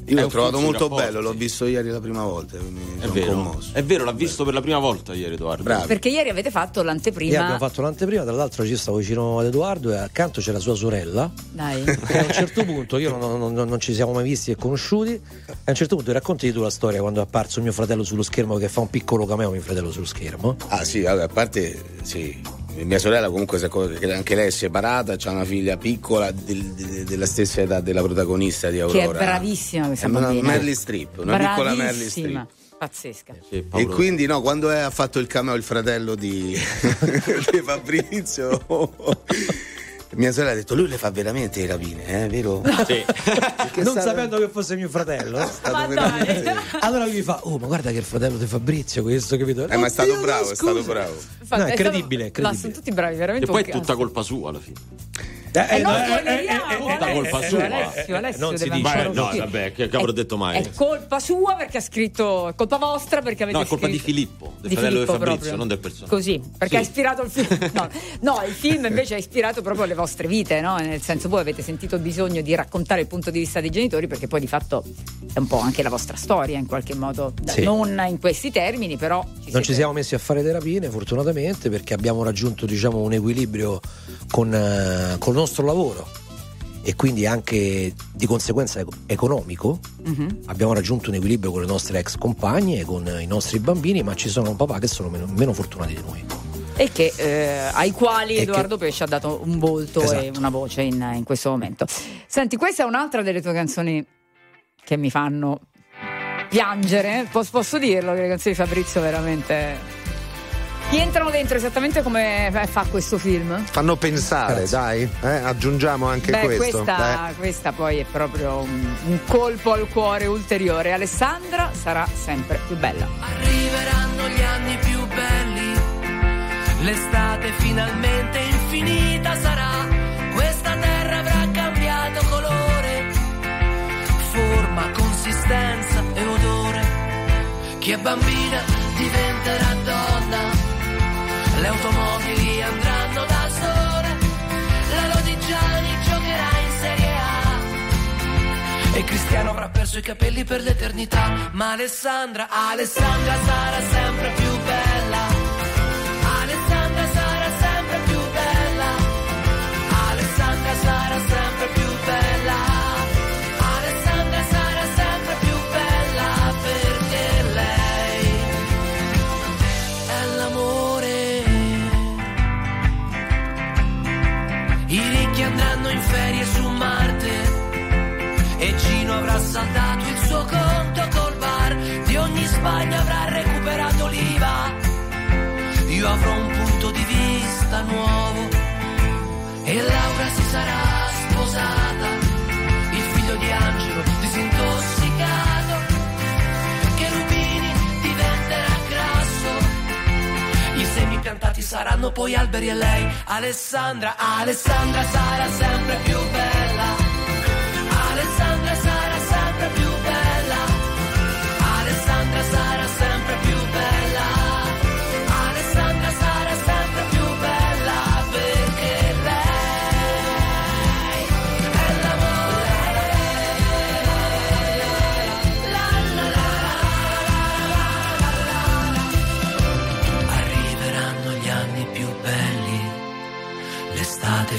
Io l'ho trovato molto bello, l'ho visto ieri la prima volta. È vero, commosso. è vero, l'ha visto per la prima volta ieri Edoardo. Bravi. Perché ieri avete fatto Ieri l'anteprima. abbiamo fatto l'anteprima, tra l'altro ci stavo vicino ad Edoardo e accanto c'era sua sorella. Dai. Che a un certo punto, io non, non- non- non ci siamo mai visti e conosciuti, e a un certo punto racconti tu la storia quando è apparso mio fratello sullo schermo che fa un piccolo cameo mio fratello sullo schermo. Ah sì, allora, a parte sì, mia sorella comunque che anche lei è separata, ha una figlia piccola del- de- della stessa età della protagonista di Che Aurora. è bravissima questa È una bambina. Meryl Streep, una piccola Streep. Bravissima, pazzesca. E quindi no, quando è- ha fatto il cameo il fratello di, di Fabrizio, mia sorella ha detto lui le fa veramente le rapine, eh, vero? Sì. non sapendo che fosse mio fratello. allora lui mi fa: Oh, ma guarda che è il fratello di Fabrizio, questo, capito? Eh, ma è stato bravo, è stato bravo. Infatti, No, è è stato- credibile, è Ma credibile. sono tutti bravi, veramente. E poi è tutta colpa sua alla fine. Eh, no, eh, spoileriamo, Tutta colpa sua. Alessio, Alessio non si dice. no, vabbè, che avrò detto mai. È colpa sua perché ha scritto. È colpa vostra perché avete No, è colpa di scritto- Filippo, del Di fratello Filippo di Fabrizio, proprio. non del personaggio. Così, perché Sì. ha ispirato il film. No, no, il film invece ha ispirato proprio le vostre vite, no? Nel senso, voi avete sentito il bisogno di raccontare il punto di vista dei genitori, perché poi di fatto è un po' anche la vostra storia in qualche modo. Sì. Non in questi termini, però. Ci Non ci siamo messi a fare terapie, fortunatamente, perché abbiamo raggiunto diciamo, un equilibrio con, eh, col nostro lavoro e quindi anche di conseguenza eco- economico. Mhm. Abbiamo raggiunto un equilibrio con le nostre ex compagne, con i nostri bambini, ma ci sono papà che sono meno, meno fortunati di noi. E che, eh, ai quali E Edoardo Pesce ha dato un volto e Esatto. una voce in, in questo momento. Senti, questa è un'altra delle tue canzoni che mi fanno piangere. Pos- posso dirlo che le canzoni di Fabrizio veramente ti entrano dentro esattamente come fa- fa questo film? Fanno pensare, dai. eh, aggiungiamo anche Beh, questo. questa, questa poi è proprio un, un colpo al cuore ulteriore. Alessandra sarà sempre più bella. Arriveranno gli anni più belli, l'estate finalmente infinita sarà, questa terra avrà cambiato colore, forma, consistenza e odore. Chi è bambina diventerà donna, le automobili andranno da sole, la Lodigiani giocherà in Serie A. E Cristiano avrà perso i capelli per l'eternità. Ma Alessandra, Alessandra sarà sempre più bella. Alessandra sarà sempre più bella. Alessandra sarà sempre più bella. Ricchi andranno in ferie su Marte. E Gino avrà saldato il suo conto col bar. Di ogni sbaglio avrà recuperato l'IVA. Io avrò un punto di vista nuovo. E Laura si sarà sposata piantati saranno poi alberi e lei. Alessandra, Alessandra sarà sempre più bella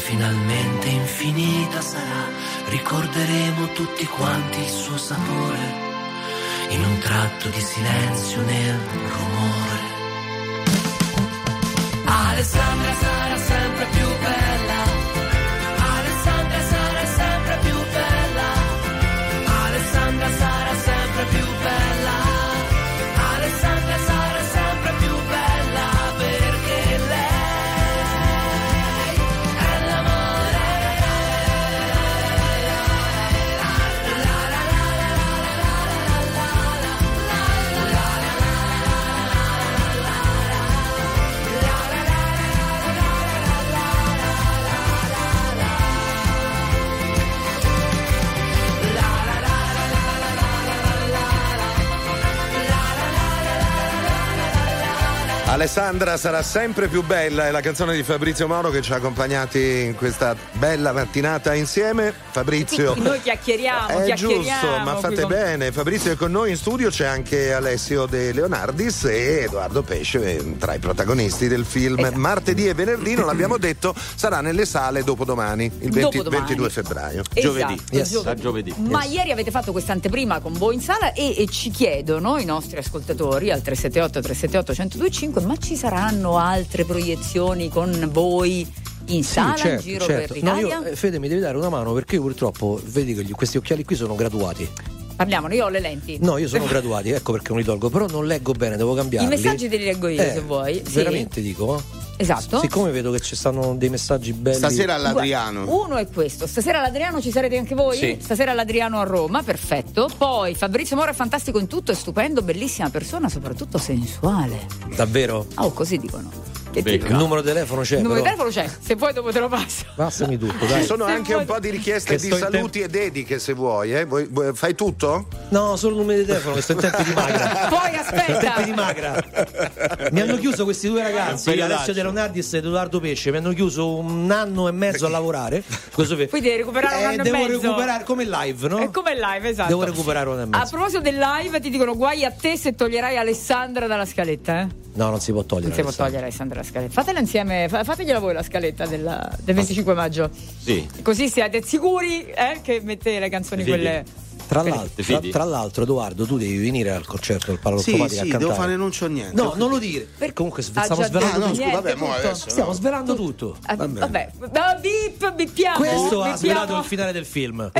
finalmente infinita sarà, ricorderemo tutti quanti il suo sapore, in un tratto di silenzio nel rumore. Alessandra Alessandra sarà sempre più bella, è la canzone di Fabrizio Moro che ci ha accompagnati in questa bella mattinata insieme. Fabrizio. Quindi noi chiacchieriamo, È chiacchieriamo. giusto, ma fate con- bene. Fabrizio è con noi in studio, c'è anche Alessio De Leonardis e Edoardo Pesce eh, tra i protagonisti del film. Esatto. Martedì e venerdì, non l'abbiamo detto, sarà nelle sale dopodomani, il 20 Dopodomani. 22 febbraio. Esatto, Giovedì. giovedì. Da giovedì. Ma ieri avete fatto questa anteprima con voi in sala e, e ci chiedono i nostri ascoltatori al 378 378 1025 ma ci saranno altre proiezioni con voi in Sì, sala, certo, in giro certo. per No, l'Italia? io, eh, Fede, mi devi dare una mano perché io purtroppo vedi che gli- questi occhiali qui sono graduati. Parliamone, io ho le lenti. No, io sono graduati, ecco perché non li tolgo, però non leggo bene, devo I cambiarli. messaggi te li leggo io Eh, se vuoi. Sì. Veramente dico. Esatto. Siccome vedo che ci stanno dei messaggi belli. Guarda, Uno è questo. Stasera all'Adriano ci sarete anche voi? Sì. Stasera all'Adriano a Roma, perfetto. Poi Fabrizio Moro è fantastico in tutto, è stupendo, bellissima persona, soprattutto sensuale. Davvero? Oh, così dicono. Che Il dicono? numero di telefono c'è. Il numero di però. telefono c'è, se vuoi dopo te lo passo. Passami tutto, dai. Ci sono Se anche vuoi- un po' di richieste Che di saluti e dediche se vuoi, eh? Vuoi- vuoi- Fai tutto? No, solo il numero di telefono, che sto in tempi di magra. Poi In aspetta. tempi di magra. Mi hanno chiuso questi due ragazzi. Alessio De Leonardis ed Edoardo Pesce, mi hanno chiuso un anno e mezzo a lavorare. Questo per- Quindi devi recuperare un Eh, anno devo e mezzo. recuperare come live, no? È come live, esatto. Devo recuperare un anno e A mezzo. proposito del live, ti dicono guai a te se toglierai Alessandra dalla scaletta, eh? No, non si può togliere. Non si può togliere Alessandra dalla scaletta. Fatela insieme, fa- fategliela voi la scaletta della- del 25 maggio. Sì. Così siete sicuri eh, che mette le canzoni fidi? quelle. Tra l'altro, tra, tra l'altro, Edoardo, tu devi venire al concerto del Palo Sì, Automatica sì, a devo cantare. fare, non c'ho niente. No, non lo dire. Comunque Ha stiamo svelando tutto. niente, vabbè, tutto. adesso, Stiamo svelando tutto. Ah, vabbè, Ah, bip, bippiamo. Questo ha bippiamo. svelato il finale del film.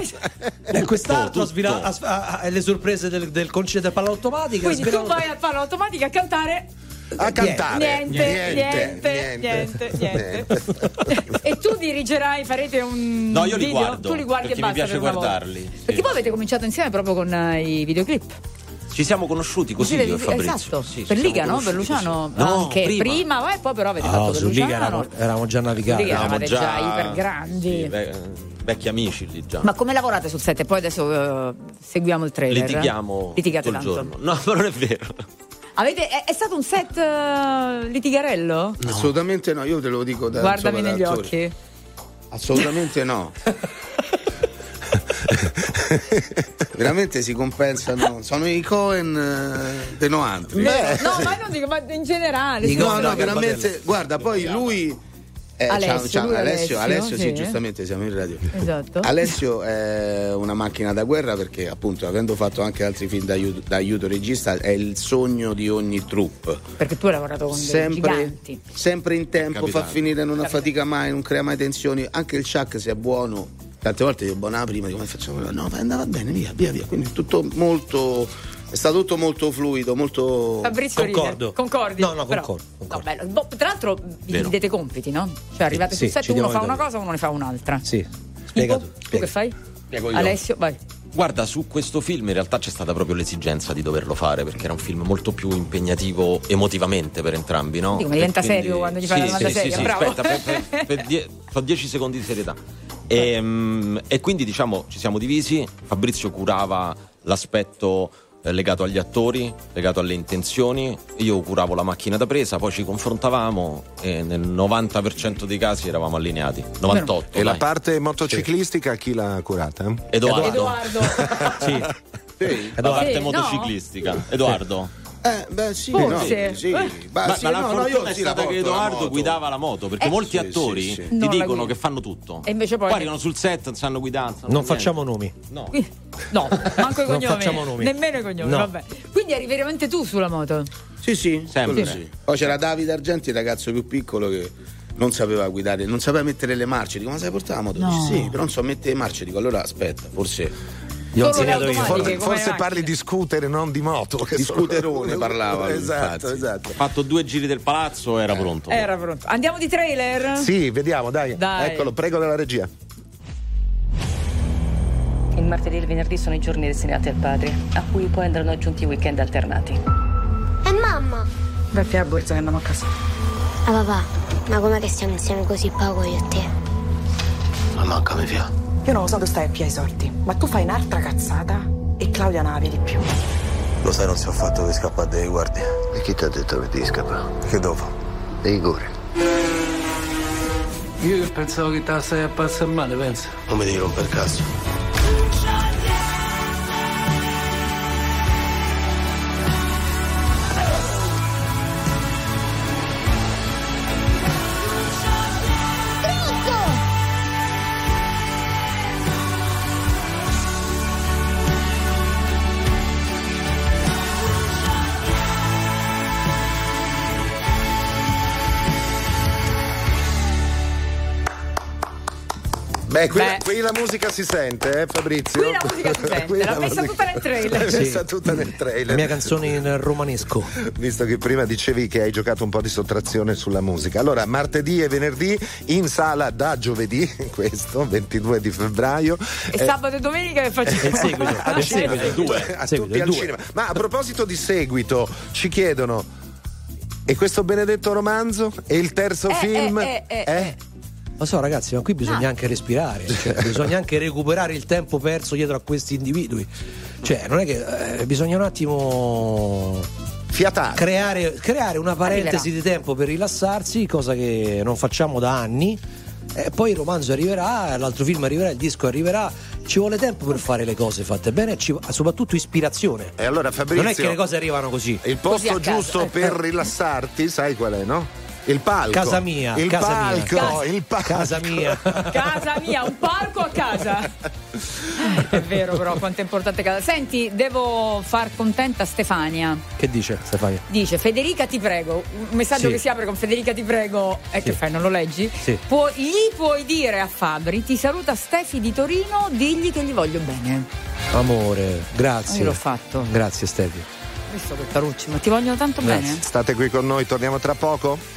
E quest'altro ha svelato ha- ha- ha le sorprese del, del concerto del Palla Automatica. ha Quindi tu svelato- vai al palo automatica a cantare. A cantare. Niente, niente, niente, niente. e tu dirigerai, farete un No, io li video? guardo. Tu li guardi e mi basta piace per una volta. guardarli. Perché voi avete cominciato insieme proprio con eh, i videoclip. Ci siamo conosciuti così Siete- io e Fabrizio. Esatto, Sì, per Liga, no? Per Luciano così. No, anche prima. prima, eh, poi però avete Ah, fatto per su Liga Luciano. eravamo, eravamo già navigati. Liga Eravamo già iper grandi. sì, ve- vecchi amici lì già. Ma come lavorate sul set? E poi adesso eh, seguiamo il trailer. Litighiamo Litigate tutto il tanto. giorno. No, non è vero. Avete, è, è stato un set eh, litigarello? Assolutamente no, io te lo dico da Guardami insomma, negli da occhi. Assolutamente no. Veramente si compensano. Sono i Cohen eh, dei 90. no, ma non dico, ma in generale. No, no, veramente. Guarda, poi lui. Eh, Alessio, ciao, ciao, Alessio, Alessio, Alessio, sì. sì, giustamente siamo in radio. Esatto. Alessio è una macchina da guerra perché, appunto, avendo fatto anche altri film da aiuto, da aiuto regista, è il sogno di ogni troupe. Perché tu hai lavorato con dei Sempre, giganti. sempre in tempo, Capitano. fa finire, non affatica mai, non crea mai tensioni. Anche il Chuck, se è buono, tante volte io buona prima, come facciamo? No, andava bene, via, via, via. Quindi tutto molto. È stato tutto molto fluido, molto. Fabrizio Concordo. ride. Concordi? No, no, Però- concordo, no, bello. Boh, tra l'altro vi dividete compiti, no? Cioè arrivate Sì, sul set, uno fa una cosa, uno ne fa un'altra. Sì, spiega tu. tu spiega. che fai? Spiego io. Alessio, vai. Guarda, su questo film in realtà c'è stata proprio l'esigenza di doverlo fare perché era un film molto più impegnativo emotivamente per entrambi, no? Dico, ma diventa quindi- serio quando gli fai la Sì, domanda sì, seria, sì, bravo. aspetta, per, per- per die- so 10 secondi di serietà. E, mm, e quindi diciamo ci siamo divisi, Fabrizio curava l'aspetto legato agli attori, legato alle intenzioni, io curavo la macchina da presa, poi ci confrontavamo e nel 90% dei casi eravamo allineati. 98. E la dai. parte motociclistica chi l'ha curata? Edoardo. Edoardo. Sì. La parte Sì, no? motociclistica. Edoardo. Eh, beh, sì, Forse. no, sì. Eh. Ma, sì, ma la no, no, fortuna io è stata che porto la Edoardo guidava la moto perché Eh. molti Sì, attori sì, sì. ti Non dicono che fanno tutto. E invece poi- arrivano sul set, non sanno guidare. non Non facciamo nomi. No. No, manco i Non cognomi. facciamo nomi. Nemmeno i cognomi, No. vabbè. Quindi eri veramente tu sulla moto? Sì, sì, Sempre. sì. Poi c'era Davide Argenti, il ragazzo più piccolo che non sapeva guidare, non sapeva mettere le marce. Dico, ma sai portare la moto? No. Dice, sì, però non so mettere le marce. Dico, allora aspetta, forse Gli ho insegnato io. Forse, forse parli di scooter e non di moto. che Di sono- scooterone parlava, Esatto, infatti. esatto. Ha fatto due giri del palazzo, era pronto. Era pronto. Andiamo di trailer? Sì, vediamo, dai. Dai. Eccolo, prego della regia. Il martedì e il venerdì sono i giorni destinati al padre, a cui poi andranno aggiunti i weekend alternati. E mamma? Vai a borsa che andiamo a casa. Ah papà, ma com'è che stiamo insieme così poco io e te? Ma manca mi fia. Io non lo so dove stai a piedi sorti, ma tu fai un'altra cazzata e Claudia non la vedi più. Lo sai, non si è fatto di scappare dai guardie. E chi ti ha detto che devi scappare? Che dopo? Dei curi. Io pensavo che te la stai a passare male, pensa. Non mi devi rompere il cazzo. Beh, qui, Beh. qui la musica si sente, eh, Fabrizio? Qui la musica si sente, l'ha la messa musica- tutta nel trailer. L'hai Sì. messa tutta nel trailer. La mia canzone in romanesco. Visto che prima dicevi che hai giocato un po' di sottrazione sulla musica. Allora, martedì e venerdì in sala da giovedì, questo, 22 di febbraio. E Eh, sabato e domenica che facciamo? Il seguito, il seguito, il due. a Seguito, tutti il al due. cinema. Ma a proposito di seguito, ci chiedono: e questo benedetto romanzo? E il terzo Eh, film? eh, eh, eh, Lo so ragazzi, ma qui bisogna anche respirare, cioè, bisogna anche recuperare il tempo perso dietro a questi individui. Cioè, non è che eh, bisogna un attimo Fiatare. creare, creare una parentesi Arriverà. di tempo per rilassarsi, cosa che non facciamo da anni. E poi il romanzo arriverà, l'altro film arriverà, il disco arriverà. Ci vuole tempo per fare le cose fatte bene e ci- soprattutto ispirazione. E allora Fabrizio, Non è che le cose arrivano così. il posto Così giusto per rilassarti, sai qual è, no? Il palco. Casa mia, Il casa palco, mia. il palco. Casa mia. Casa mia, un parco a casa. È vero però quanto è importante casa. Senti, devo far contenta Stefania. Che dice Stefania? Dice Federica ti prego, un messaggio Sì. che si apre con Federica ti prego e che Sì. fai, non lo leggi? Sì. Può- gli puoi dire a Fabri, ti saluta Stefi di Torino, digli che gli voglio bene. Amore, grazie. Io l'ho fatto. Grazie Stefi. Visto che Tarucci, ma ti vogliono tanto bene? State qui con noi, torniamo tra poco.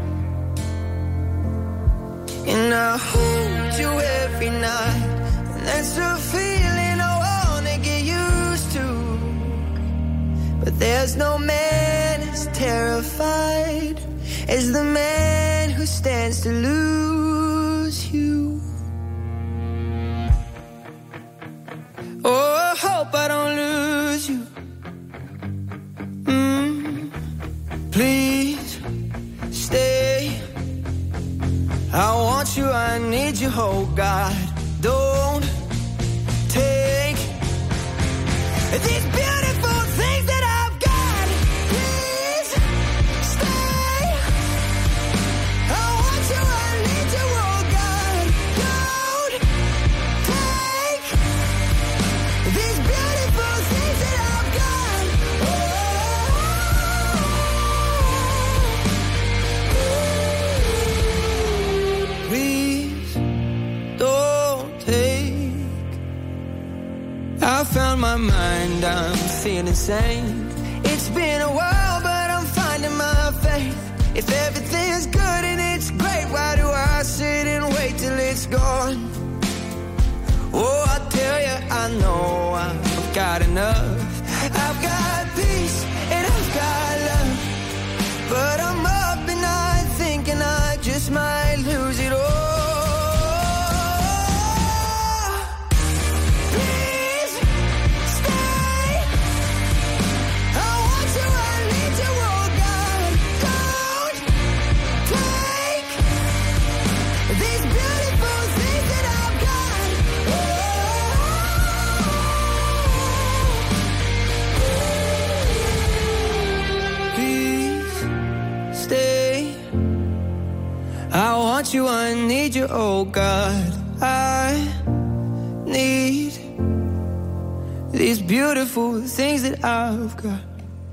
And I hold you every night, and that's a feeling I wanna get used to. But there's no man as terrified as the man who stands to lose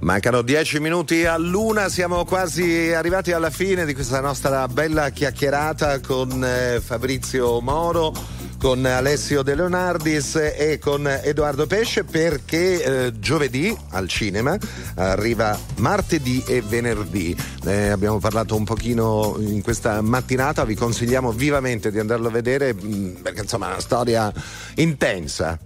Mancano dieci minuti all'una, siamo quasi arrivati alla fine di questa nostra bella chiacchierata con eh, Fabrizio Moro. con Alessio De Leonardis e con Edoardo Pesce perché eh, giovedì al cinema arriva martedì e venerdì. Ne abbiamo parlato un pochino in questa mattinata, vi consigliamo vivamente di andarlo a vedere mh, perché insomma è una storia intensa.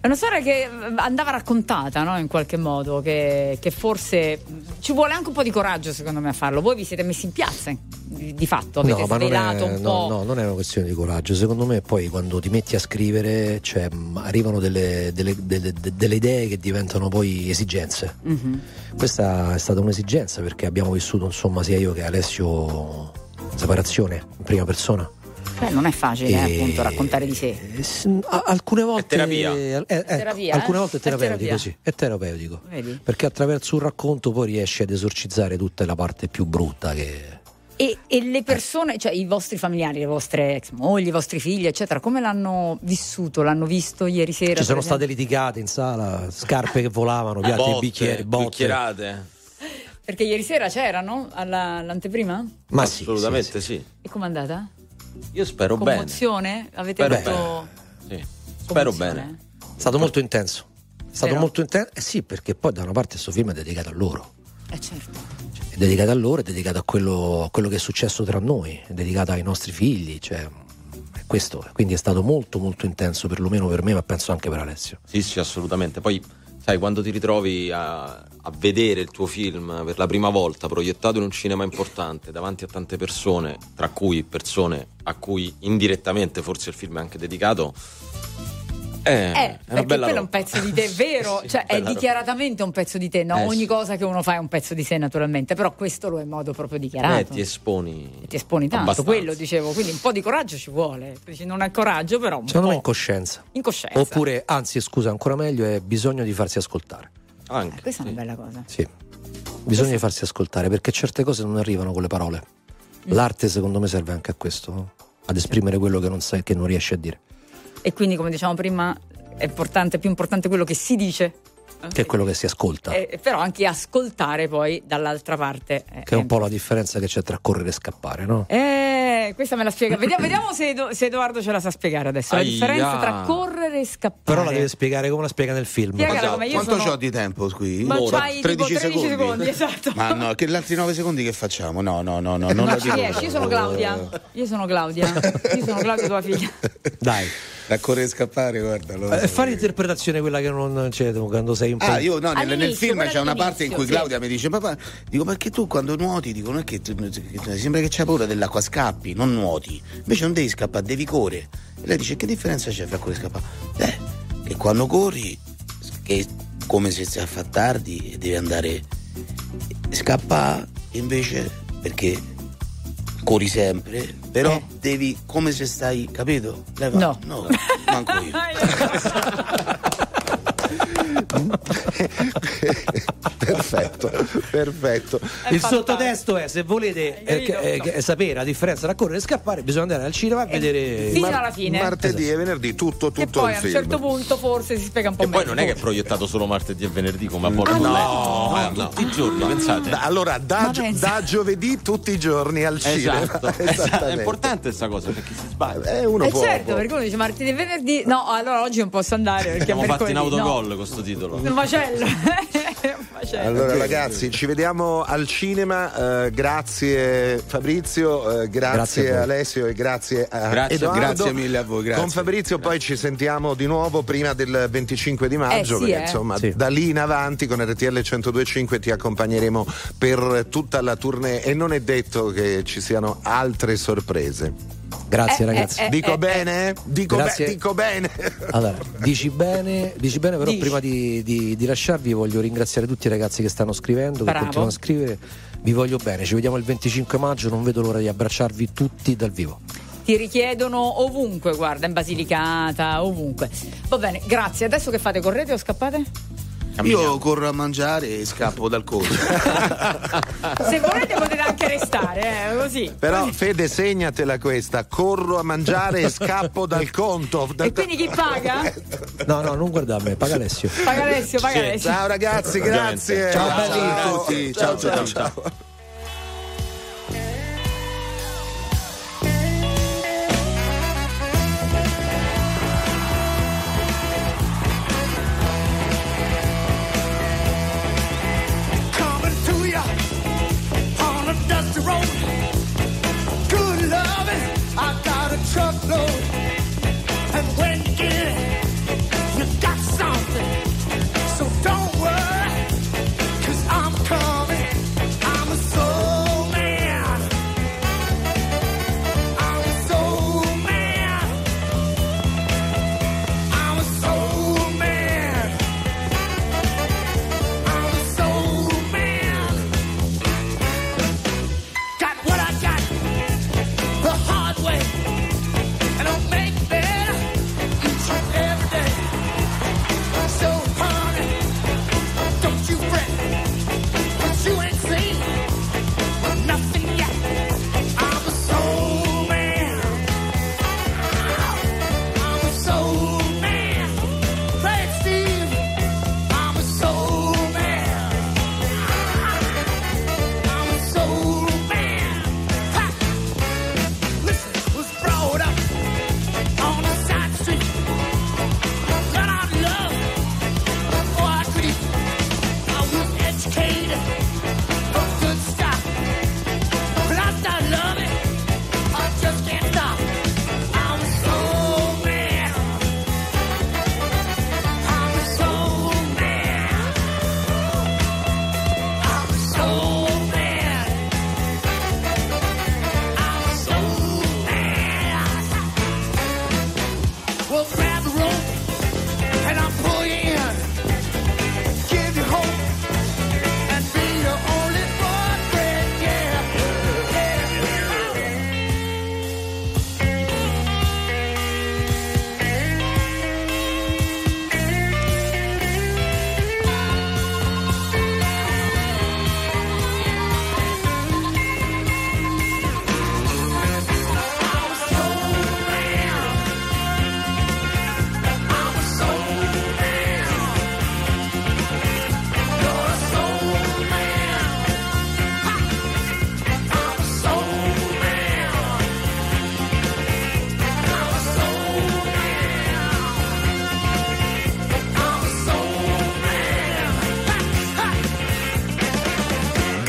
È una storia che eh, andava raccontata, no? In qualche modo, che, che forse ci vuole anche un po' di coraggio, secondo me, a farlo. Voi vi siete messi in piazza, di, di fatto, avete No, ma non svelato è, un no, po'. no, non è una questione di coraggio. Secondo me, poi quando ti metti a scrivere, cioè, arrivano delle, delle- delle- de- delle idee che diventano poi esigenze. Mhm. Questa è stata un'esigenza perché abbiamo vissuto, insomma, sia io che Alessio, separazione in prima persona. Cioè, non è facile, eh, E- appunto, raccontare di sé. Alcune volte terapia. eh, eh, terapia, alcune eh? volte è È terapeutico, terapia. sì, è terapeutico. Vedi? Perché attraverso un racconto poi riesci ad esorcizzare tutta la parte più brutta che E, e le persone, cioè i vostri familiari, le vostre ex mogli, i vostri figli, eccetera, come l'hanno vissuto? L'hanno visto ieri sera? ci sono state litigate in sala, scarpe che volavano, piatti Botte, e bicchieri, botte. esempio? Perché ieri sera c'erano alla- all'anteprima? Ma sì, Assolutamente sì. E com'è andata? Io spero bene. Commozione? Avete Spero avuto. Sì. Spero Commozione? bene. È stato molto intenso. È stato Vero? molto intenso. Eh sì, perché poi da una parte questo film è dedicato a loro. Eh certo. È dedicato a loro, è dedicato a quello, a quello che è successo tra noi, è dedicato ai nostri figli, cioè è questo. Quindi è stato molto molto intenso, perlomeno per me, ma penso anche per Alessio. Sì, sì, assolutamente. Poi, sai, quando ti ritrovi a, a vedere il tuo film per la prima volta proiettato in un cinema importante davanti a tante persone, tra cui persone a cui indirettamente forse il film è anche dedicato, è, Eh, una perché quello è un roba. pezzo di te, vero? cioè, è bella roba. dichiaratamente un pezzo di te, no? Eh, Ogni sì. cosa che uno fa è un pezzo di sé, naturalmente, però questo lo è in modo proprio Eh, dichiarato. ti esponi. ti esponi tanto, abbastanza. quello dicevo, quindi un po' di coraggio ci vuole. Dici, non è coraggio, però un Secondo me po' incoscienza. incoscienza. Oppure, anzi, scusa, ancora meglio, è bisogno di farsi ascoltare. Anche. Eh, Questa è una bella cosa. Sì. Bisogna farsi ascoltare perché certe cose non arrivano con le parole. Mm. L'arte, secondo me, serve anche a questo, no? ad esprimere quello che non sai, che non riesci a dire, E quindi, come dicevamo prima, è importante, più importante quello che si dice. che è quello che si ascolta. Eh, però anche ascoltare poi dall'altra parte. eh, Che è un po' la differenza che c'è tra correre e scappare, no? Eh, questa me la spiega. Vediamo, vediamo se, Edo- se Edoardo ce la sa spiegare adesso. La Aia. differenza tra correre e scappare. Però la deve spiegare come la spiega nel film. Spiegala come io Quanto sono- c'ho di tempo qui? Ma c'hai tipo 13 secondi, esatto. Ma no, che gli altri 9 secondi che facciamo? No, no, no, no, non Ma ci riesci? Io sono Claudia. Io sono Claudia. Io sono Claudia, tua figlia. Dai. Da correre e scappare, guarda. lo- Eh, fai l'interpretazione quella che non c'è quando sei un po'. Ah, io no, nel, nel film c'è una parte in cui Claudia mi dice: Papà, dico perché tu quando nuoti, dico, non è che tu- sembra che c'hai paura dell'acqua, scappi, non nuoti. Invece non devi scappare, devi correre. E lei dice: Che differenza c'è fra correre e scappare? Eh, che quando corri, che è come se si fa tardi e devi andare scappa invece perché corri sempre, però devi come se stai, capito? Lei fa, No. no, manco io. perfetto, perfetto. Il sottotesto è: se volete eh, eh, sapere la differenza tra correre e scappare, bisogna andare al cinema a vedere fino alla fine. Martedì e venerdì, tutto, tutto E poi il a un film. certo punto forse si spiega un po' E poi meglio. non è che è proiettato solo martedì e venerdì come a volte Ah, no. no, no, tutti i giorni, pensate. Da- allora, da, pensa. da giovedì tutti i giorni al cinema. Esatto, esatto, è importante questa cosa perché si sbaglia. Eh, uno Eh può, certo, può. perché uno dice martedì e venerdì. No, allora oggi non posso andare perché Siamo è fatti in autogol No. Questo titolo. Un macello. Allora ragazzi, ci vediamo al cinema. eh, grazie Fabrizio, eh, grazie, Grazie. Alessio e grazie a Grazie, Edoardo. grazie mille a voi, grazie. Con Fabrizio poi ci sentiamo di nuovo prima del 25 di maggio, Eh, sì, perché eh. insomma Sì. da lì in avanti con RTL 1025 ti accompagneremo per tutta la tournée e non è detto che ci siano altre sorprese. Grazie Eh, ragazzi. eh, eh. Dico bene? Dico, be- dico bene. Allora, dici bene, dici bene, però Dici. prima di, di- di lasciarvi voglio ringraziare tutti i ragazzi che stanno scrivendo, che Bravo. continuano a scrivere. Vi voglio bene, ci vediamo il 25 maggio, non vedo l'ora di abbracciarvi tutti dal vivo. Ti richiedono ovunque, guarda, in Basilicata, ovunque. Va bene, grazie. Adesso che fate? Correte o scappate? Io corro a mangiare e scappo dal corso. Se volete potete anche restare, eh, così. Però Fede segnatela questa, corro a mangiare e scappo dal conto. E quindi chi paga? No, no, non guarda a me, paga Alessio. Paga Alessio, paga Sì. Alessio. Ciao ragazzi, grazie. Ciao, Ciao, belli. a tutti. Ciao, ciao, ciao. Road. Good loving, I got a truckload.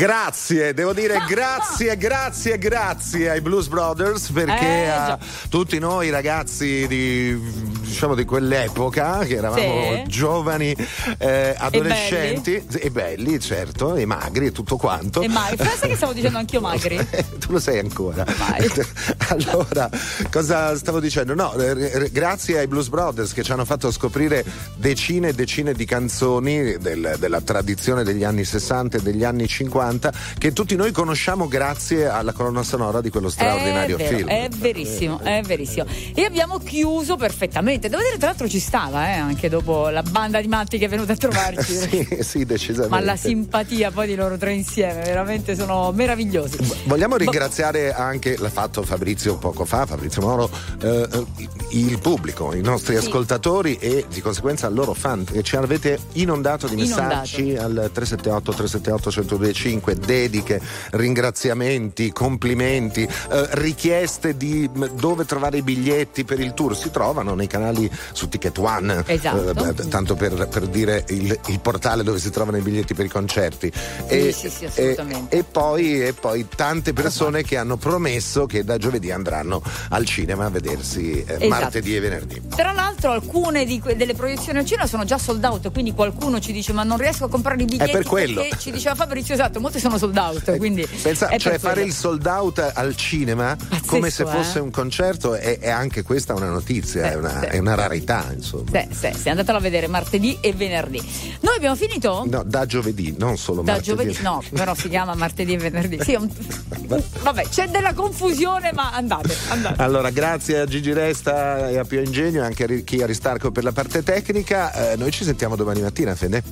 Grazie, devo dire grazie, grazie, grazie ai Blues Brothers perché Eh, a tutti noi ragazzi di, diciamo, di quell'epoca, che eravamo Sì. giovani, eh, adolescenti e belli. certo, e magri e tutto quanto. E magri, pensa che stavo dicendo anch'io magri. tu lo sei ancora. allora, cosa stavo dicendo? No, eh, eh, grazie ai Blues Brothers che ci hanno fatto scoprire decine e decine di canzoni del- della tradizione degli anni 60 e degli anni 50 che tutti noi conosciamo grazie alla colonna sonora di quello straordinario è vero, film. È verissimo, è verissimo. E abbiamo chiuso perfettamente. Devo dire, tra l'altro, ci stava, eh, anche dopo la banda di matti che è venuta a trovarci. sì, sì, decisamente. Ma la simpatia poi di loro tre insieme, veramente sono meravigliosi. Vogliamo ringraziare anche, l'ha fatto Fabrizio poco fa, Fabrizio Moro, eh, eh, il pubblico, i nostri Sì. ascoltatori e di conseguenza il loro fan che ci avete inondato di messaggi al 378 378 1025 dediche, ringraziamenti, complimenti, eh, richieste di mh, dove trovare i biglietti per il tour. Si trovano nei canali su Ticket One, Esatto. eh, tanto per, per dire il, il portale dove si trovano i biglietti per i concerti. Sì, sì, sì, assolutamente. e- e poi, e poi tante persone che hanno promesso che da giovedì andranno al cinema a vedersi eh, Esatto. martedì e venerdì. Tra l'altro, alcune di que- delle proiezioni al cinema sono già sold out, quindi qualcuno ci dice: Ma non riesco a comprare i biglietti. per quello. Ci diceva Fabrizio, esatto, molti sono sold out. Quindi Pensa, è cioè fare quello. il sold out al cinema come se eh? fosse un concerto è, è anche questa una notizia, è, una, sì. è una rarità, insomma. Sì, sì, sì, andatelo a vedere martedì e venerdì. Noi abbiamo finito? No, da giovedì, non solo Da martedì. giovedì, no, però si chiama martedì e venerdì. Sì, è un- Vabbè, c'è della confusione, ma andate, andate. Allora, grazie a Gigi Resta e a Pio Ingegno e anche a Ricchi Aristarco per la parte tecnica. Eh, noi ci sentiamo domani mattina, Fede.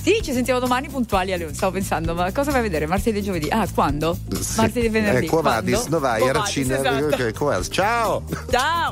Sì, ci sentiamo domani puntuali alle Stavo pensando, ma cosa vai a vedere? Martedì e giovedì? Ah, quando? Sì. Martedì e venerdì. Eh, Quo vadis, Quando? no vai, Quo era vadis, cine- esatto. ok, quo vadis. Ciao! Ciao!